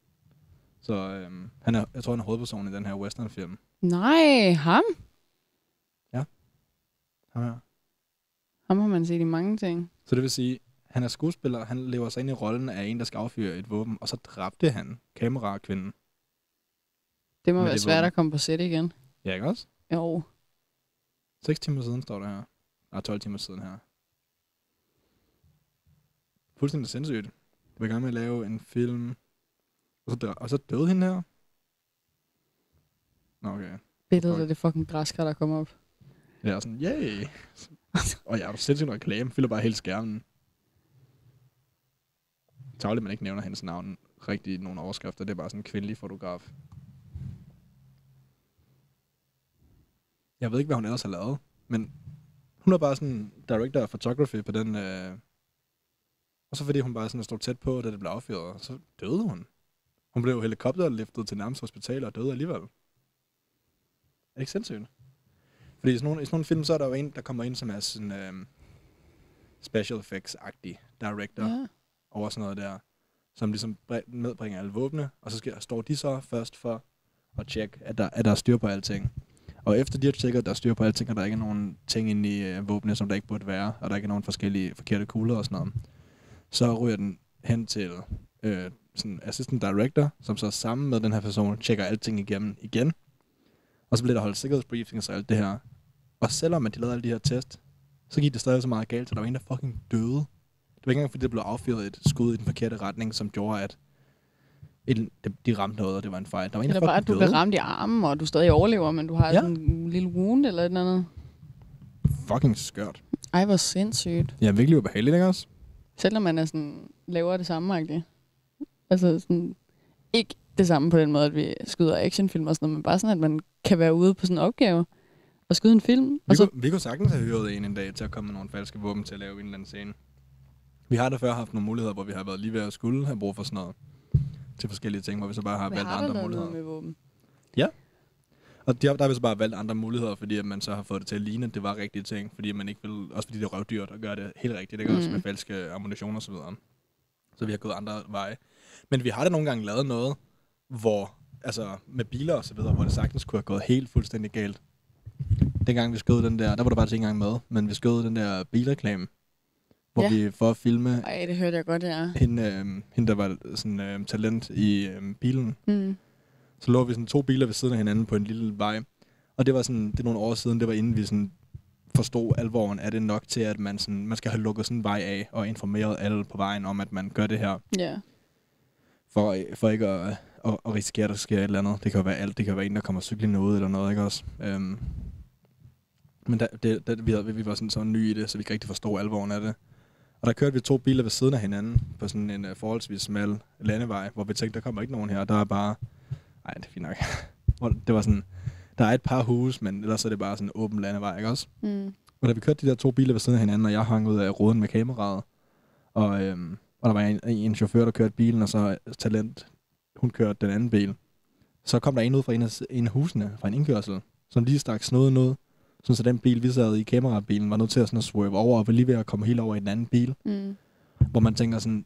Så øhm, han er, jeg tror, han er hovedperson i den her western-film. Nej, ham? Ham her. Ham har man set i mange ting. Så det vil sige, han er skuespiller, han lever sig ind i rollen af en, der skal affyre et våben, og så dræbte han kamerakvinden. Det må være det svært våben. at komme på sæt igen. Ja, ikke også? Jo. 6 timer siden står der her. Nej, 12 timer siden her. Fuldstændig sindssygt. De var i gang med at lave en film, og så, dø- og så døde hende her. Nå, okay. Billedet af det fucking græskar, der kommer op. Jeg er sådan, yay! og jeg er jo sindssygt reklame, fylder bare hele skærmen. Tavligt, man ikke nævner hendes navn rigtig i nogle overskrifter. Det er bare sådan en kvindelig fotograf. Jeg ved ikke, hvad hun ellers har lavet, men hun er bare sådan director of photography på den... Øh... Og så fordi hun bare sådan stod tæt på, da det blev affyret, så døde hun. Hun blev helikopterliftet til nærmeste hospital og døde alligevel. det ikke sindssygt? Fordi i sådan, nogle, i sådan nogle film, så er der jo en, der kommer ind, som er sådan øhm, special effects-agtig director Ja over sådan noget der, som ligesom medbringer alle våbne, og så skal, står de så først for at tjekke, at der, at der er styr på alting. Og efter de har tjekket, at der er styr på alting, og der ikke er nogen ting inde i øh, våbne, som der ikke burde være, og der ikke er nogen forskellige forkerte kugler og sådan noget, så ryger den hen til øh, sådan assistant director, som så sammen med den her person tjekker alting igennem igen. Og så bliver der holdt sikkerhedsbriefings og alt det her. Og selvom at de lavede alle de her test, så gik det stadig så meget galt, så der var en, der fucking døde. Det var ikke engang, fordi der blev affyret et skud i den forkerte retning, som gjorde, at et, de, ramte noget, og det var en fejl. Der var en, Eller bare, at du bliver ramt i armen, og du stadig overlever, men du har Ja. sådan en lille wound eller et eller andet. Fucking skørt. Ej, hvor sindssygt. Ja, virkelig ubehageligt, ikke også? Selvom man er sådan, laver det samme, ikke? Altså sådan, ikke det samme på den måde, at vi skyder actionfilm og sådan noget, men bare sådan, at man kan være ude på sådan en opgave og skyde en film. Vi, Og så, kunne, vi kunne sagtens have hyret en en dag til at komme med nogle falske våben til at lave en eller anden scene. Vi har da før haft nogle muligheder, hvor vi har været lige ved at skulle have brug for sådan noget til forskellige ting, hvor vi så bare har vi valgt har andre muligheder. noget med våben. Ja. Og de har, der har vi så bare valgt andre muligheder, fordi at man så har fået det til at ligne, at det var rigtige ting, fordi man ikke vil, også fordi det er røvdyrt at gøre det helt rigtigt, ikke? Mm. Også Mm. med falske ammunition og så videre. Så vi har gået andre veje. Men vi har da nogle gange lavet noget, hvor, altså med biler og så videre, hvor det sagtens kunne have gået helt fuldstændig galt. Dengang vi skød den der, der var der bare ikke engang med, men vi skød den der bilreklame, hvor Ja. vi for at filme Ej, det hørte jeg godt, ja. hende, øh, hende der var sådan øh, talent i øh, bilen, Mm. så lå vi sådan to biler ved siden af hinanden på en lille vej. Og det var sådan, det er nogle år siden, det var inden vi sådan forstod alvoren. Er det nok til, at man, sådan, man skal have lukket sådan en vej af og informeret alle på vejen om, at man gør det her, Ja. for, for ikke at, at, at risikere, at der sker et eller andet. Det kan jo være alt. Det kan være en, der kommer cyklende ud eller noget, ikke også? Øhm, men da, det, da, vi, havde, vi var sådan så nye i det, så vi ikke rigtig forstod alvoren af det. Og der kørte vi to biler ved siden af hinanden på sådan en uh, forholdsvis smal landevej, hvor vi tænkte, der kommer ikke nogen her. Der er bare... Nej, det er fint nok. Det var sådan, der er et par huse, men ellers er det bare sådan en åben landevej, ikke også? Mm. Og da vi kørte de der to biler ved siden af hinanden, og jeg hang ud af ruden med kameraet, og, øhm, og der var en, en chauffør, der kørte bilen, og så talent, hun kørte den anden bil. Så kom der en ud fra en af, en af husene, fra en indkørsel, som lige stak snoden ud, sådan så den bil, vi sad i kamerabilen, var nødt til at, sådan at swerve over, og var lige ved at komme helt over i den anden bil. Mm. Hvor man tænker sådan,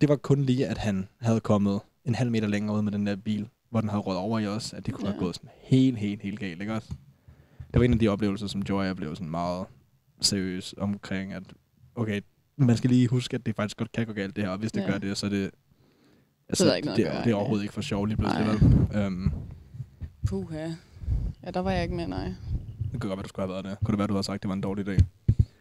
det var kun lige, at han havde kommet en halv meter længere ud med den der bil, hvor den havde råd over i os, at det kunne ja. have Ja. gået sådan helt, helt, helt galt, ikke også? Det var en af de oplevelser, som Joy jeg blev sådan meget seriøs omkring, at okay, man skal lige huske, at det faktisk godt kan gå galt det her, og hvis det Ja. gør det, så er det... Altså, Så er ikke det, gøre, det er ja. overhovedet ikke for sjov lige pludselig, vel? Um, Puha. Ja, der var jeg ikke med, nej. Det kunne godt være, du skulle have været det. Kunne det være, du havde sagt, at det var en dårlig idé?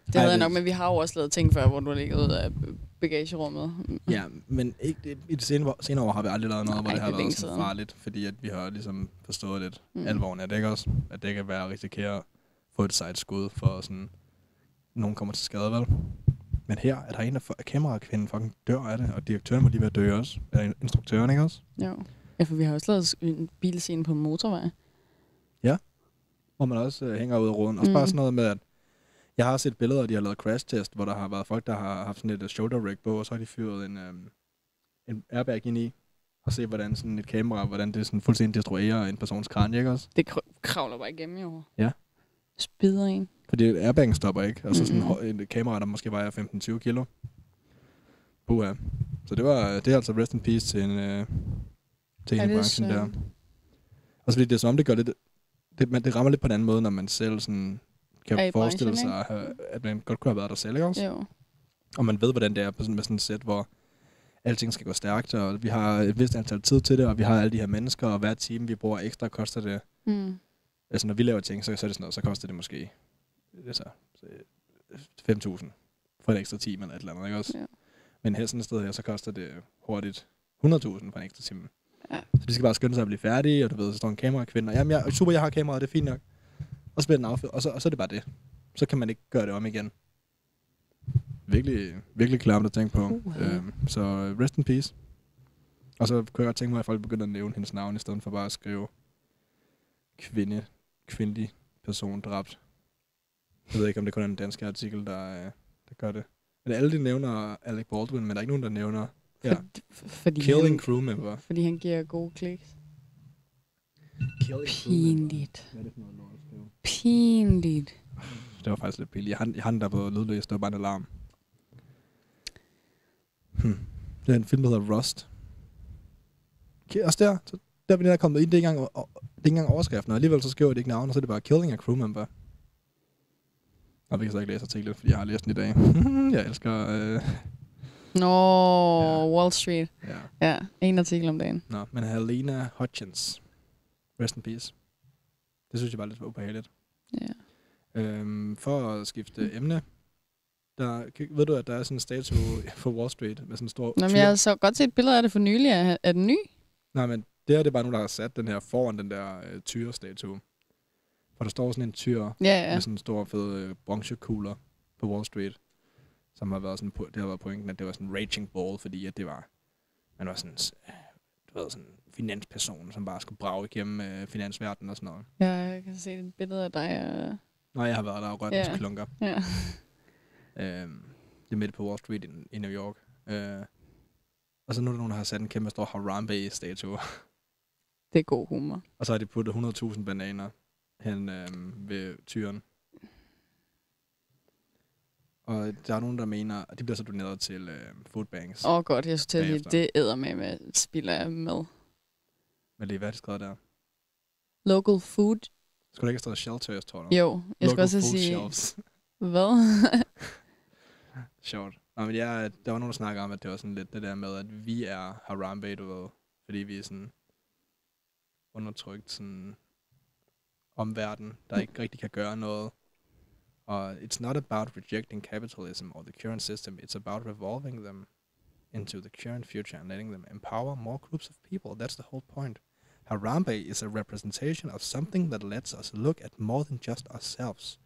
Det havde jeg nok, men vi har jo også lavet ting før, hvor du har ligget ud af bagagerummet. Ja, men ikke, det, i det senere, senere år har vi aldrig lavet noget, hvor Nej, det har det er været sådan farligt, fordi at vi har ligesom forstået lidt Mm. mm. alvoren af det, ikke også? At det kan være at risikere at få et sejt skud for sådan, nogen kommer til skade, vel? Men her er der en, der for, kamerakvinden fucking dør af det, og direktøren må lige være død også. Eller instruktøren, ikke også? Jo. Ja, for vi har også lavet en bilscene på en motorvej. Ja. Hvor man også øh, hænger ud af roden. Også Mm. bare sådan noget med, at jeg har set billeder, af de har lavet crash test, hvor der har været folk, der har haft sådan et uh, shoulder rig på, og så har de fyret en, um, en airbag ind i, og se, hvordan sådan et kamera, hvordan det sådan fuldstændig destruerer en persons kranje, ikke også? Det kr- kravler bare igennem jo. Ja. Spider en. Fordi airbagen stopper ikke. Altså sådan Mhm. mm-hmm. et kamera, der måske vejer 15-20 kilo. Buha. Så det var det er altså rest in peace til en, øh, til Ja, branchen der. Og så fordi det er som om, det gør lidt... Det, man, det rammer lidt på en anden måde, når man selv sådan kan Er forestille branchen, sig, at, have- at man godt kunne have været der selv, ikke også? Jo. Og man ved, hvordan det er på sådan, med sådan et sæt, hvor alting skal gå stærkt, og vi har et vist antal tid til det, og vi har alle de her mennesker, og hver time, vi bruger ekstra, koster det... Mm. Altså, når vi laver ting, så, så er det sådan noget, så koster det måske altså, så, 5.000 for en ekstra time eller et eller andet, ikke også? Ja. Men her sådan et sted her, så koster det hurtigt 100.000 for en ekstra time. Ja. Så de skal bare skynde sig at blive færdige, og du ved, så står en kamerakvinde, og jamen, jeg, super, jeg har kameraet, det er fint nok. Og så bliver den affyret, og så, og så er det bare det. Så kan man ikke gøre det om igen. Virkelig, virkelig klamt at tænke på. Uha. Øhm, så rest in peace. Og så kunne jeg godt tænke mig, at folk begynder at nævne hendes navn, i stedet for bare at skrive kvinde, kvindelig person dræbt. Jeg ved ikke, om det kun er en dansk artikel, der, øh, der gør det. Men alle de nævner Alec Baldwin, men der er ikke nogen, der nævner ja, For, fordi killing han, crew member. Fordi han giver gode kliks. Pinligt. Det? Pinligt. Det var faktisk lidt billigt. Jeg har, jeg har den der på lydløs, det var bare en alarm. Hmm. Det er en film, der hedder Rust. Okay, også der, så der er vi der er kommet ind, det er ikke engang, det er ikke engang overskriften, og alligevel så skriver de ikke navn, og så er det bare Killing a Crew Member. Og vi kan så ikke læse artiklen, fordi jeg har læst den i dag. jeg elsker... Øh... Nå, Wall Street. Ja. Ja, en artikel om dagen. Nå, men Helena Hutchins. Rest in peace. Det synes jeg bare lidt ubehageligt. Ja. Øhm, for at skifte emne, der, ved du, at der er sådan en statue på Wall Street med sådan en stor Nå, men jeg har så godt set et billede af det for nylig. Er, er den ny? Nej, men det er det er bare nogen, der har sat den her foran den der øh, tyrestatue. For der står sådan en tyr Ja, ja. med sådan en stor fed øh, bronzekugler på Wall Street. Som har været sådan, på, det har været pointen, at det var sådan en raging ball, fordi at det var, man var sådan, øh, du ved, sådan finansperson, som bare skulle brage igennem øh, finansverdenen og sådan noget. Ja, jeg kan se et billede af dig. Og... Nå, jeg har været der og rørt ja. klunker. Ja. Øhm, det er midt på Wall Street i, i New York. Øh, og så nu er der nogen, der har sat en kæmpe stor Harambe-statue. Det er god humor. og så har de puttet 100.000 bananer hen øhm, ved tyren. Og der er nogen, der mener, at de bliver så doneret til øh, food banks. Åh oh, godt, jeg skulle til at sige, det æder med med spilder af mad. Men lige hvad er det skrevet der? Local food. Skulle der ikke have stået shelters, tror du? Jo, jeg skulle også sige... shelves. Hvad? Sjovt. Nå, men jeg, der var nogen, der snakker om, at det var sådan lidt det der med, at vi er Harambe, du ved. Fordi vi er sådan undertrykt sådan omverden, der ikke rigtig kan gøre noget. Og it's not about rejecting capitalism or the current system, it's about revolving them into the current future and letting them empower more groups of people. That's the whole point. Harambe is a representation of something that lets us look at more than just ourselves.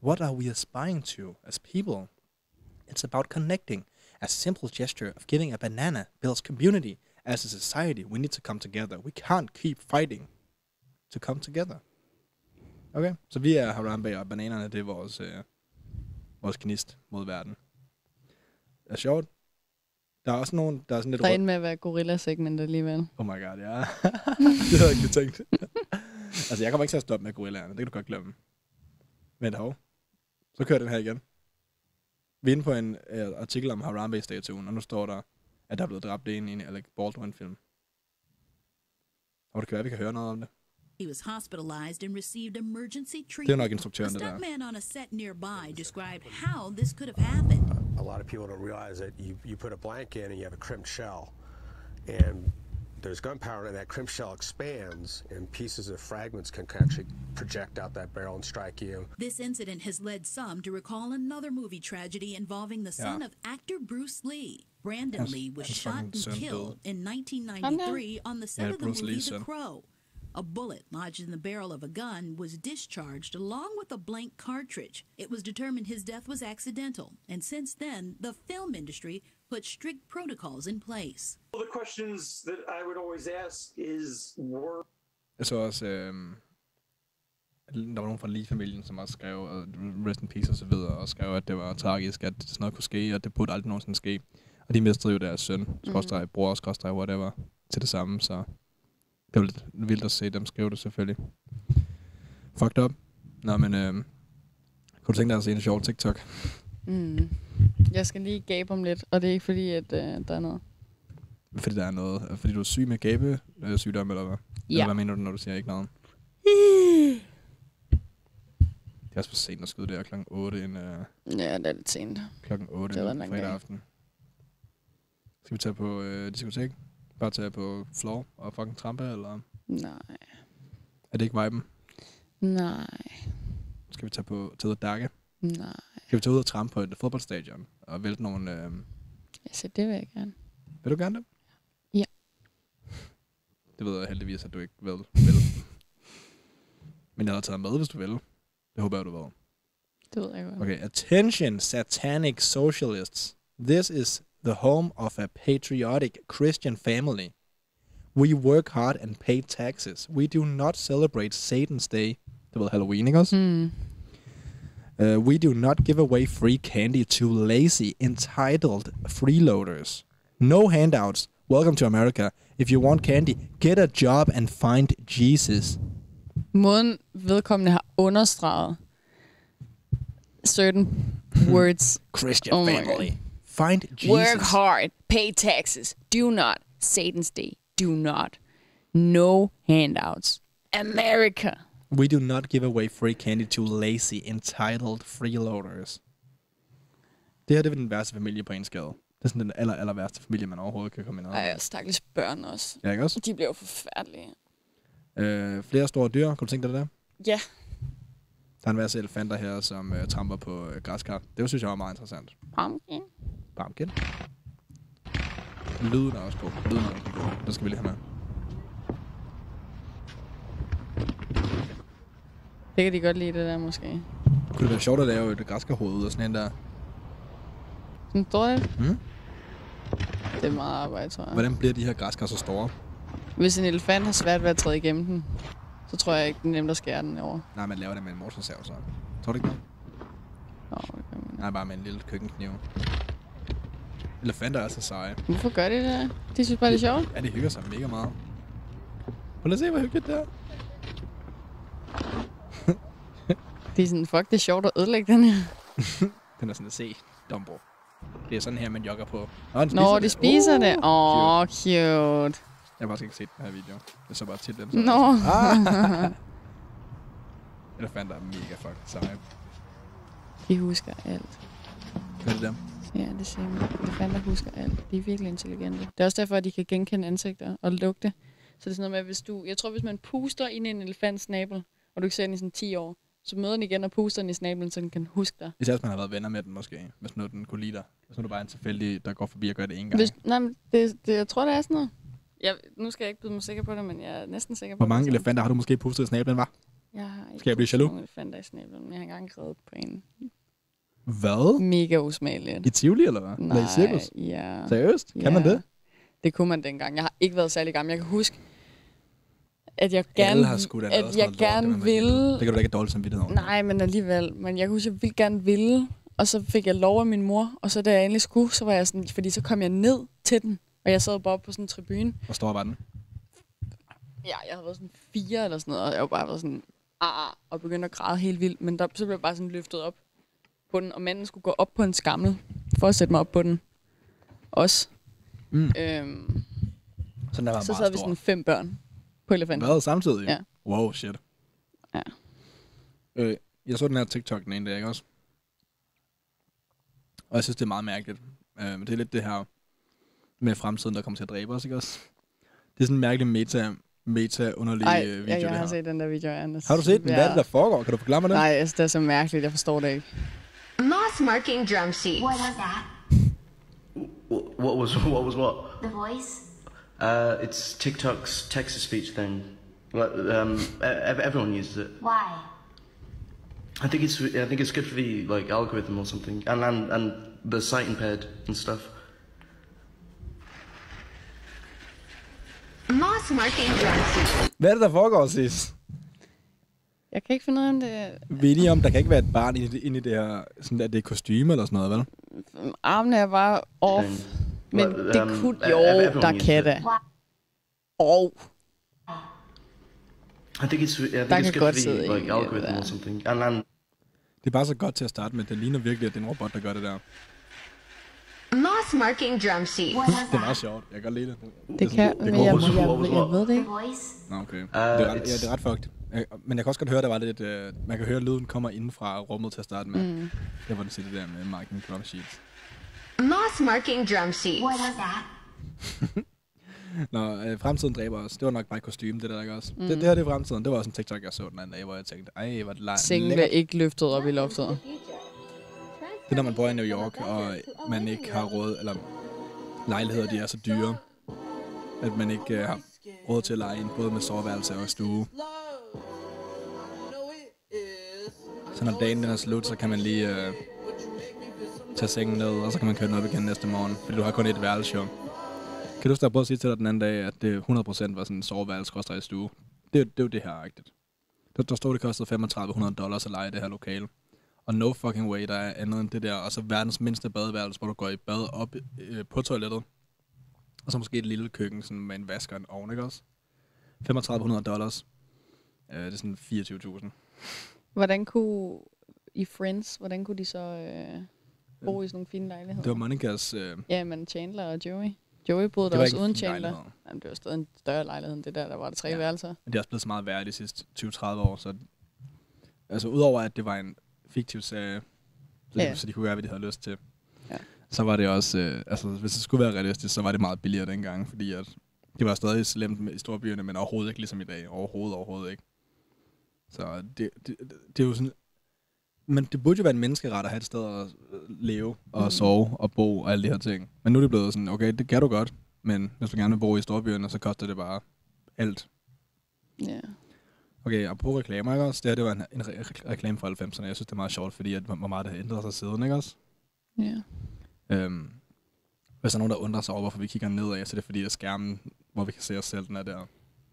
What are we aspiring to as people? It's about connecting. A simple gesture of giving a banana builds community. As a society, we need to come together. We can't keep fighting to come together. Okay, så vi er Harambe, og bananerne, det er vores, øh, vores knist mod verden. Det er sjovt. Der er også nogen, der er sådan lidt Der er rød- med at være gorilla-segment alligevel. Oh my god, ja. det havde jeg ikke tænkt. altså, jeg kommer ikke til at stoppe med gorillaerne. Det kan du godt glemme. Men hov. Så kører den her igen. Vi er inde på en uh, artikel om Harambe-statuen, og nu står der, at der er blevet dræbt en i en Alec Baldwin-film. Og det kan være, vi kan høre noget om det. He was hospitalized and received emergency treatment. Det nok instruktøren, a det stuntman on a set nearby described how this could have happened. a lot of people don't realize that you, you put a blank in and you have a crimped shell. And there's gunpowder and that crimped shell expands and pieces of fragments can actually project out that barrel and strike you. This incident has led some to recall another movie tragedy involving the son Yeah. of actor Bruce Lee. Brandon Hans- Lee was shot and killed døde. in 1993 on the set of the Bruce movie Lees The søn. Crow. A bullet lodged in the barrel of a gun was discharged along with a blank cartridge. It was determined his death was accidental, and since then, the film industry put strict protocols in place. Well, the questions that I would always ask is were Jeg så også, øh, der var nogen fra Lee-familien, som også skrev, og rest in peace og så videre, og skrev, at det var tragisk, at sådan noget kunne ske, og det burde aldrig nogensinde ske. Og de mistede jo deres søn, mm. skorstræk, bror, skorstræk, whatever, til det samme, så det var lidt vildt at se dem skrive det selvfølgelig. Fucked up. Nå, men øh, kunne du tænke dig at se en sjov TikTok? Mm. Jeg skal lige gabe om lidt, og det er ikke fordi, at øh, der er noget. Fordi der er noget, fordi du er syg med gabe øh, sygdom, eller hvad? Eller Ja. hvad mener du, når du siger ikke noget? Det er også for sent at skyde der klokken 8 en, øh, Ja, det er lidt sent. klokken 8 Det en fredag dag. aften. Skal vi tage på øh, diskotek? Bare tage på floor og fucking trampe, eller Nej. er det ikke viben? Nej. Skal vi tage på til Dakke? Nej. Skal vi tage ud og trampe på et fodboldstadion og vælte nogle... Øh, Altså, det vil jeg gerne. vil du gerne det? Ja. Det ved jeg heldigvis, at du ikke vil. vil. Men jeg har taget med, hvis du vil. Det håber jeg, du ved. Det ved jeg godt. Okay, attention satanic socialists. This is the home of a patriotic Christian family. We work hard and pay taxes. We do not celebrate Satan's Day. Det var Halloween, ikke også? Mm. Uh, we do not give away free candy to lazy, entitled freeloaders. No handouts. Welcome to America. If you want candy, get a job and find Jesus. måden vedkommende har understreget certain words. Christian Oh family. Find Jesus. Work hard, pay taxes, do not. Satan's day, do not. No handouts. America. We do not give away free candy to lazy, entitled freeloaders. Det her det er den værste familie på en skade. Det er sådan den aller, aller værste familie, man overhovedet kan komme ind Ej, og stakkels børn også. Ja, ikke også? De bliver jo forfærdelige. Øh, flere store dyr, kunne du tænke dig det der? Ja, Der er en masse elefanter her, som øh, tramper på øh, græskar. Det synes jeg var meget interessant. pumpkin. Pumpkin. Lyden er også på. Lyden er rigtig god. Den skal vi lige have med. Det kan de godt lide, det der måske. Kunne det være sjovt at lave et græskarhoved ud af sådan en der? Sådan en stor. Mm? Det er meget arbejde, tror jeg. Hvordan bliver de her græskar så store? Hvis en elefant har svært ved at træde igennem den, så tror jeg ikke, det er nemt at skære den over. Nej, man laver det med en motorsav, så. Tror du ikke det? Nå, det kan man. Nej, bare med en lille køkkenkniv. Elefanter er så seje. Hvorfor gør de det? De synes bare, det er sjovt. Ja, de hygger sig mega meget. Prøv at se, hvor hyggeligt det er. De er sådan, fuck, det er sjovt at ødelægge den her. Den er sådan at se, Dumbo. Det er sådan her, man jogger på. Nå, den Nå, de det. spiser det. Uh, Åh, oh, cute. Jeg har faktisk ikke set den her video. Jeg så bare titlen. så- Nå. Ah. Elefanter er mega fucking seje. De husker alt. Hvad er det der? Ja, det siger man. Elefanter husker alt. De er virkelig intelligente. Det er også derfor, at de kan genkende ansigter og lugte. Så det er sådan noget med, hvis du... Jeg tror, hvis man puster ind i en elefants snabel, og du ikke ser den i sådan 10 år, så møder den igen og puster den i snablen, så den kan huske dig. Især hvis man har været venner med den måske. Hvis nu den kunne lide dig. Hvis nu du bare er en tilfældig, der går forbi og gør det en gang. Hvis, nej, men det, det, jeg tror, det er sådan noget. Jeg, nu skal jeg ikke byde mig sikker på det, men jeg er næsten sikker på Hvor det. mange Så- elefanter har du måske pustet i snablen, var? Jeg har ikke Skal jeg blive jaloux? nogen elefanter i snablen, men jeg har engang reddet på en. Hvad? Mega usmageligt. I Tivoli, eller hvad? Nej, Eller i cirkus? ja. Seriøst? Kan man det? Det kunne man dengang. Jeg har ikke været særlig gammel. Jeg kan huske, at jeg Alle gerne, har sgu da at jeg lort, gerne lille. ville... Det kan du da ikke dårligt samvittighed over. Nej, men alligevel. Men jeg kan huske, at jeg ville gerne ville, og så fik jeg lov af min mor, og så da jeg endelig skulle, så var jeg sådan, fordi så kom jeg ned til den, og jeg sad bare på sådan en tribune. Hvor stor var den? Ja, jeg havde været sådan fire eller sådan noget, og jeg var bare sådan, ah, ah, og begyndte at græde helt vildt, men der, så blev jeg bare sådan løftet op på den, og manden skulle gå op på en skammel, for at sætte mig op på den. Også. Mm. Øhm, Så den er så sad vi sådan fem børn på elefanten. Hvad? Samtidig? Ja. Wow, shit. Ja. Øh, jeg så den her TikTok den ene dag, ikke også? Og jeg synes, det er meget mærkeligt. Øh, men det er lidt det her med fremtiden, der kommer til at dræbe os, ikke også? Det er sådan en mærkelig meta, meta underlig Ej, video, jeg det har set den der video, Anders. Har du set den? Hvad er det, der foregår? Kan du forklare mig det? Nej, altså, det er så mærkeligt. Jeg forstår det ikke. Moss marking drum sheet. was that? What was what was what? The voice? Uh, it's TikTok's text to speech thing. Well, Um, everyone uses it. Why? I think it's I think it's good for the like algorithm or something, and and, and the sight impaired and stuff. Moss marking drum sheet. Hvad er det, der foregår, sis? Jeg kan ikke finde ud af, om det Vi er enige om, der kan ikke være et barn inde i det, det her, sådan at det er kostyme eller sådan noget, vel? Armene er bare off. Men Well, det um, kunne... Jo, der kan det. Og I think it's I think Der it's kan godt sidde like det algorithm der. or something, and and Det er bare så godt til at starte med. Det ligner virkelig, at det er en robot, der gør det der. Moss marking drum sheet. Det er meget sjovt. Jeg kan godt lide det. det kan... Men jeg, jeg, jeg, jeg ved det ikke. voice? Nå, okay. Uh, det, er ret, ja, det er ret fucked. Øh, Men jeg kan også godt høre, der var lidt... Øh, man kan høre, at lyden kommer inden fra rummet til at starte med. Mm. Det var den siger det der med marking drum sheets. Moss marking drum sheet. What is that? Nå, øh, fremtiden dræber os. Det var nok bare et kostume, det der, ikke også? Mm. Det, det her det er fremtiden. Det var også en TikTok, jeg så den anden dag, hvor jeg tænkte, ej, hvor det lej- Sengen bliver lækkert. ikke løftet op i loftet. Det er, når man bor i New York, og man ikke har råd, eller lejligheder, de er så dyre, at man ikke øh, har råd til at lege en, både med soveværelse og stue. Så når dagen den er slut, så kan man lige øh, tage sengen ned, og så kan man køre den op igen næste morgen, fordi du har kun et værelse jo. Kan du huske, der prøvede at sige til dig den anden dag, at det 100% var sådan en soveværelse, i stue? Det, det er jo det her, rigtigt. Der, der stod, det kostede 3500 dollars at lege det her lokale. Og no fucking way, der er andet end det der. Og så verdens mindste badeværelse, hvor du går i bad op øh, på toilettet. Og så måske et lille køkken sådan med en vask og en ovn, ikke også? 3500 dollars. Øh, det er sådan 24.000. Hvordan kunne i Friends, hvordan kunne de så øh, bo i sådan nogle fine lejligheder? Det var Monikas... Øh, Ja, men Chandler og Joey. Joey boede der også uden Chandler. lejlighed. Jamen, det var stadig en større lejlighed end det der, der var der tre ja. værelser. Men det er også blevet så meget værd de sidste 20-30 år, så... Altså, udover at det var en fiktiv serie, så, Ja. så de kunne gøre, hvad de havde lyst til. Ja. Så var det også... Øh, altså, hvis det skulle være realistisk, så var det meget billigere dengang, fordi at det var stadig slemt i storbyerne, men overhovedet ikke ligesom i dag. Overhovedet, overhovedet ikke. Så det, det, det, er jo sådan... Men det burde jo være en menneskeret at have et sted at øh, leve og Mm. sove og bo og alle de her ting. Men nu er det blevet sådan, okay, det kan du godt, men hvis du gerne vil bo i storbyerne, så koster det bare alt. Ja. Okay, og på reklamer, ikke også? Det her, det var en, en re- re- reklame fra 90'erne. Jeg synes, det er meget sjovt, fordi at, hvor meget det har ændret sig siden, ikke også? Ja. Øhm, hvis der er nogen, der undrer sig over, hvorfor vi kigger nedad, så er det fordi, at skærmen, hvor vi kan se os selv, den er der.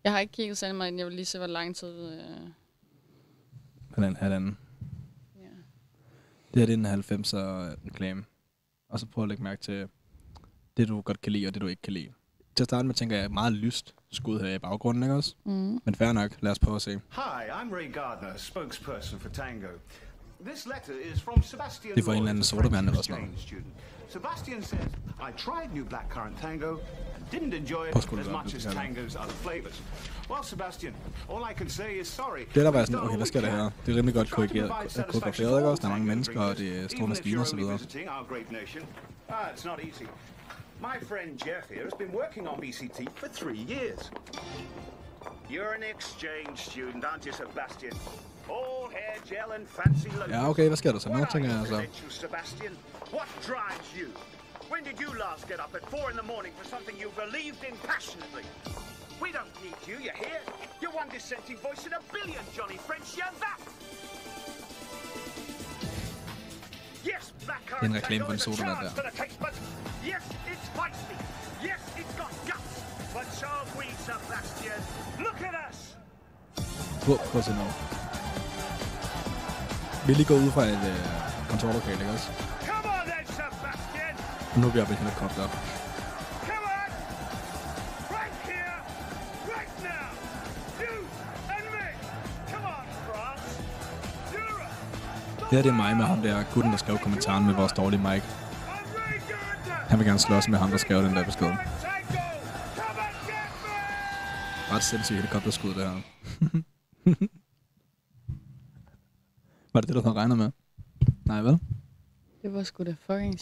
Jeg har ikke kigget særlig meget ind. Jeg vil lige se, hvor lang tid... Øh... På den her den. Ja. Det her det er en 90'er reklame. Og så prøv at lægge mærke til det, du godt kan lide, og det, du ikke kan lide. Til at starte med, tænker jeg, meget lyst skud her i baggrunden, ikke også? Mm. Men fair nok, lad os prøve at se. Hi, I'm Ray Gardner, spokesperson for Tango. This letter is from Sebastian Det er for en eller anden French eller sådan noget. Sebastian says, I tried new blackcurrant tango didn't enjoy it as much as tango's other flavors. Well, Sebastian, all I can say is sorry. Det der var sådan, okay, hvad sker der her? Det er rimelig godt korrigeret, koreograferet, ikke også? Der er mange mennesker, og det er store maskiner nation. Ah, it's not easy. My friend Jeff here has been working on BCT for three years. You're an exchange student, aren't you, Sebastian? All hair gel and fancy lotions. Ja, okay, hvad sker der så? Nu tænker jeg så. credentials, Sebastian? What drives you? When did you last get up at four in the morning for something you believed in passionately? We don't need you, you hear? You're one dissenting voice in a billion, Johnny French, you're that! Yes, black Det en reklame for en sodavand der. for the taste buds. Yes, it's feisty. Yes, it's got guts. But so we, Sebastian. Look at us. Prøv, prøv at se nu. Vi lige gået ud fra et øh, kontorlokale, ikke også? Nu er vi oppe i helikopter. Come on. Right here. Right now. You and me. Come on, France. Europe. Det her det er mig med ham der gutten, der skrev kommentaren med vores dårlige mic. Han vil gerne slås med ham, der skrev den der besked. Ret sindssygt helikopterskud, det her. Var det det, du havde regnet med? Nej, vel? Det var sgu da fucking,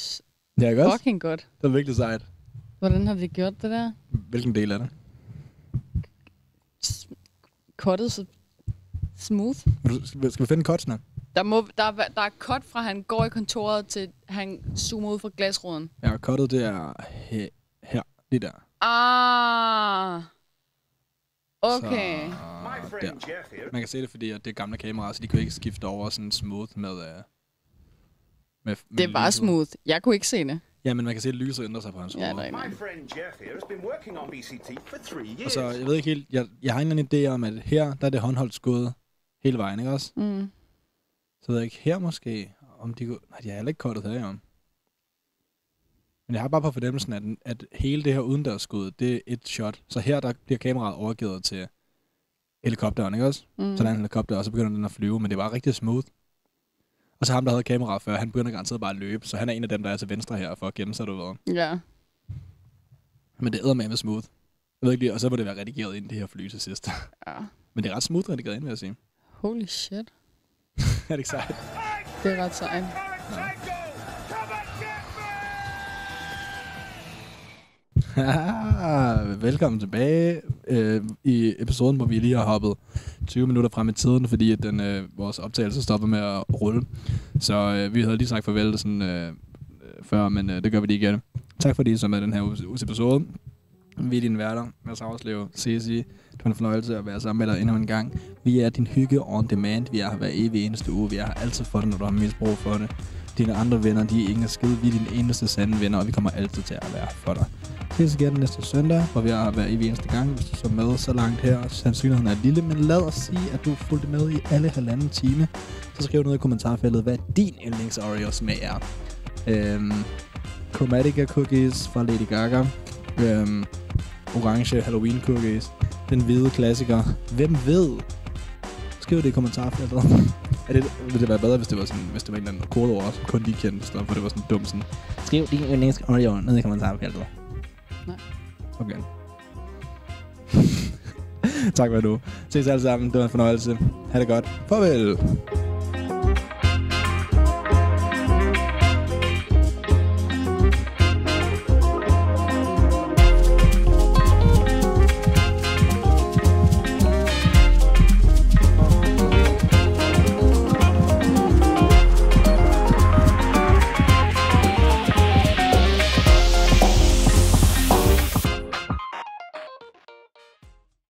Ja, ikke også? fucking godt. Det var virkelig sejt. Hvordan har de gjort det der? Hvilken del af det? Kottet så smooth. Skal vi, skal vi finde kotsene? Der, må, der, er- der er cut fra, han går i kontoret, til han zoomer ud fra glasruden. Ja, kottet det er he, her. Lige der. Ah. Okay. Så, der. Man kan se det, fordi at det er gamle kameraer, så de kunne ikke skifte over sådan smooth med... Uh, med, med Det er bare lyset. smooth. Jeg kunne ikke se det. Ja, men man kan se, at lyset ændrer sig på hans Ja, hoved. My friend Jeff here has been working on BCT for three Og så, jeg ved ikke helt, jeg, jeg har en eller anden idé om, at her, der er det håndholdt skud hele vejen, ikke også? Mm. Så ved jeg ikke, her måske, om de kunne... Nej, de har heller ikke kortet her, jo. Men jeg har bare på fornemmelsen, at, at hele det her udendørsskud, det er et shot. Så her, der bliver kameraet overgivet til helikopteren, ikke også? Mm. Så der er en helikopter, og så begynder den at flyve, men det var rigtig smooth. Og så ham, der havde kameraet før, han begynder garanteret bare at løbe, så han er en af dem, der er til venstre her for at gemme sig, du ved. Ja. Men det æder med smooth. Jeg ved ikke lige, og så må det være redigeret ind, det her fly til sidst. Ja. Men det er ret smooth redigeret ind, vil jeg sige. Holy shit. er det ikke sejt? Det er ret sejt. Velkommen tilbage øh, i episoden, hvor vi lige har hoppet 20 minutter frem i tiden, fordi at den, øh, vores optagelse stopper med at rulle. Så øh, vi havde lige sagt farvel sådan, øh, øh, før, men øh, det gør vi lige igen. Tak fordi I så med den her uges, episode. Vi er dine værter, Mads Havslev, CSI. Det var en fornøjelse at være sammen med dig endnu en gang. Vi er din hygge on demand. Vi er her hver evig eneste uge. Vi er her altid for dig, når du har mest brug for det. Dine andre venner, de er ingen skide. Vi er dine eneste sande venner, og vi kommer altid til at være for dig. Ses igen næste søndag, hvor vi har været i eneste gang. Hvis du så med så langt her, sandsynligheden er lille, men lad os sige, at du fulgte med i alle halvanden time. Så skriv ned i kommentarfeltet, hvad din yndlings Oreo smag er. Øhm, Chromatica cookies fra Lady Gaga. Øhm, orange Halloween cookies. Den hvide klassiker. Hvem ved? Skriv det i kommentarfeltet. er det, ville det være bedre, hvis det var sådan, hvis det var en eller anden kodeord, som kun de kendte, stedet for det var sådan dumt sådan. Skriv din yndlingsord ned i kommentarfeltet. Nej. Okay. tak for nu. Ses alle sammen. Det var en fornøjelse. Ha' det godt. Farvel.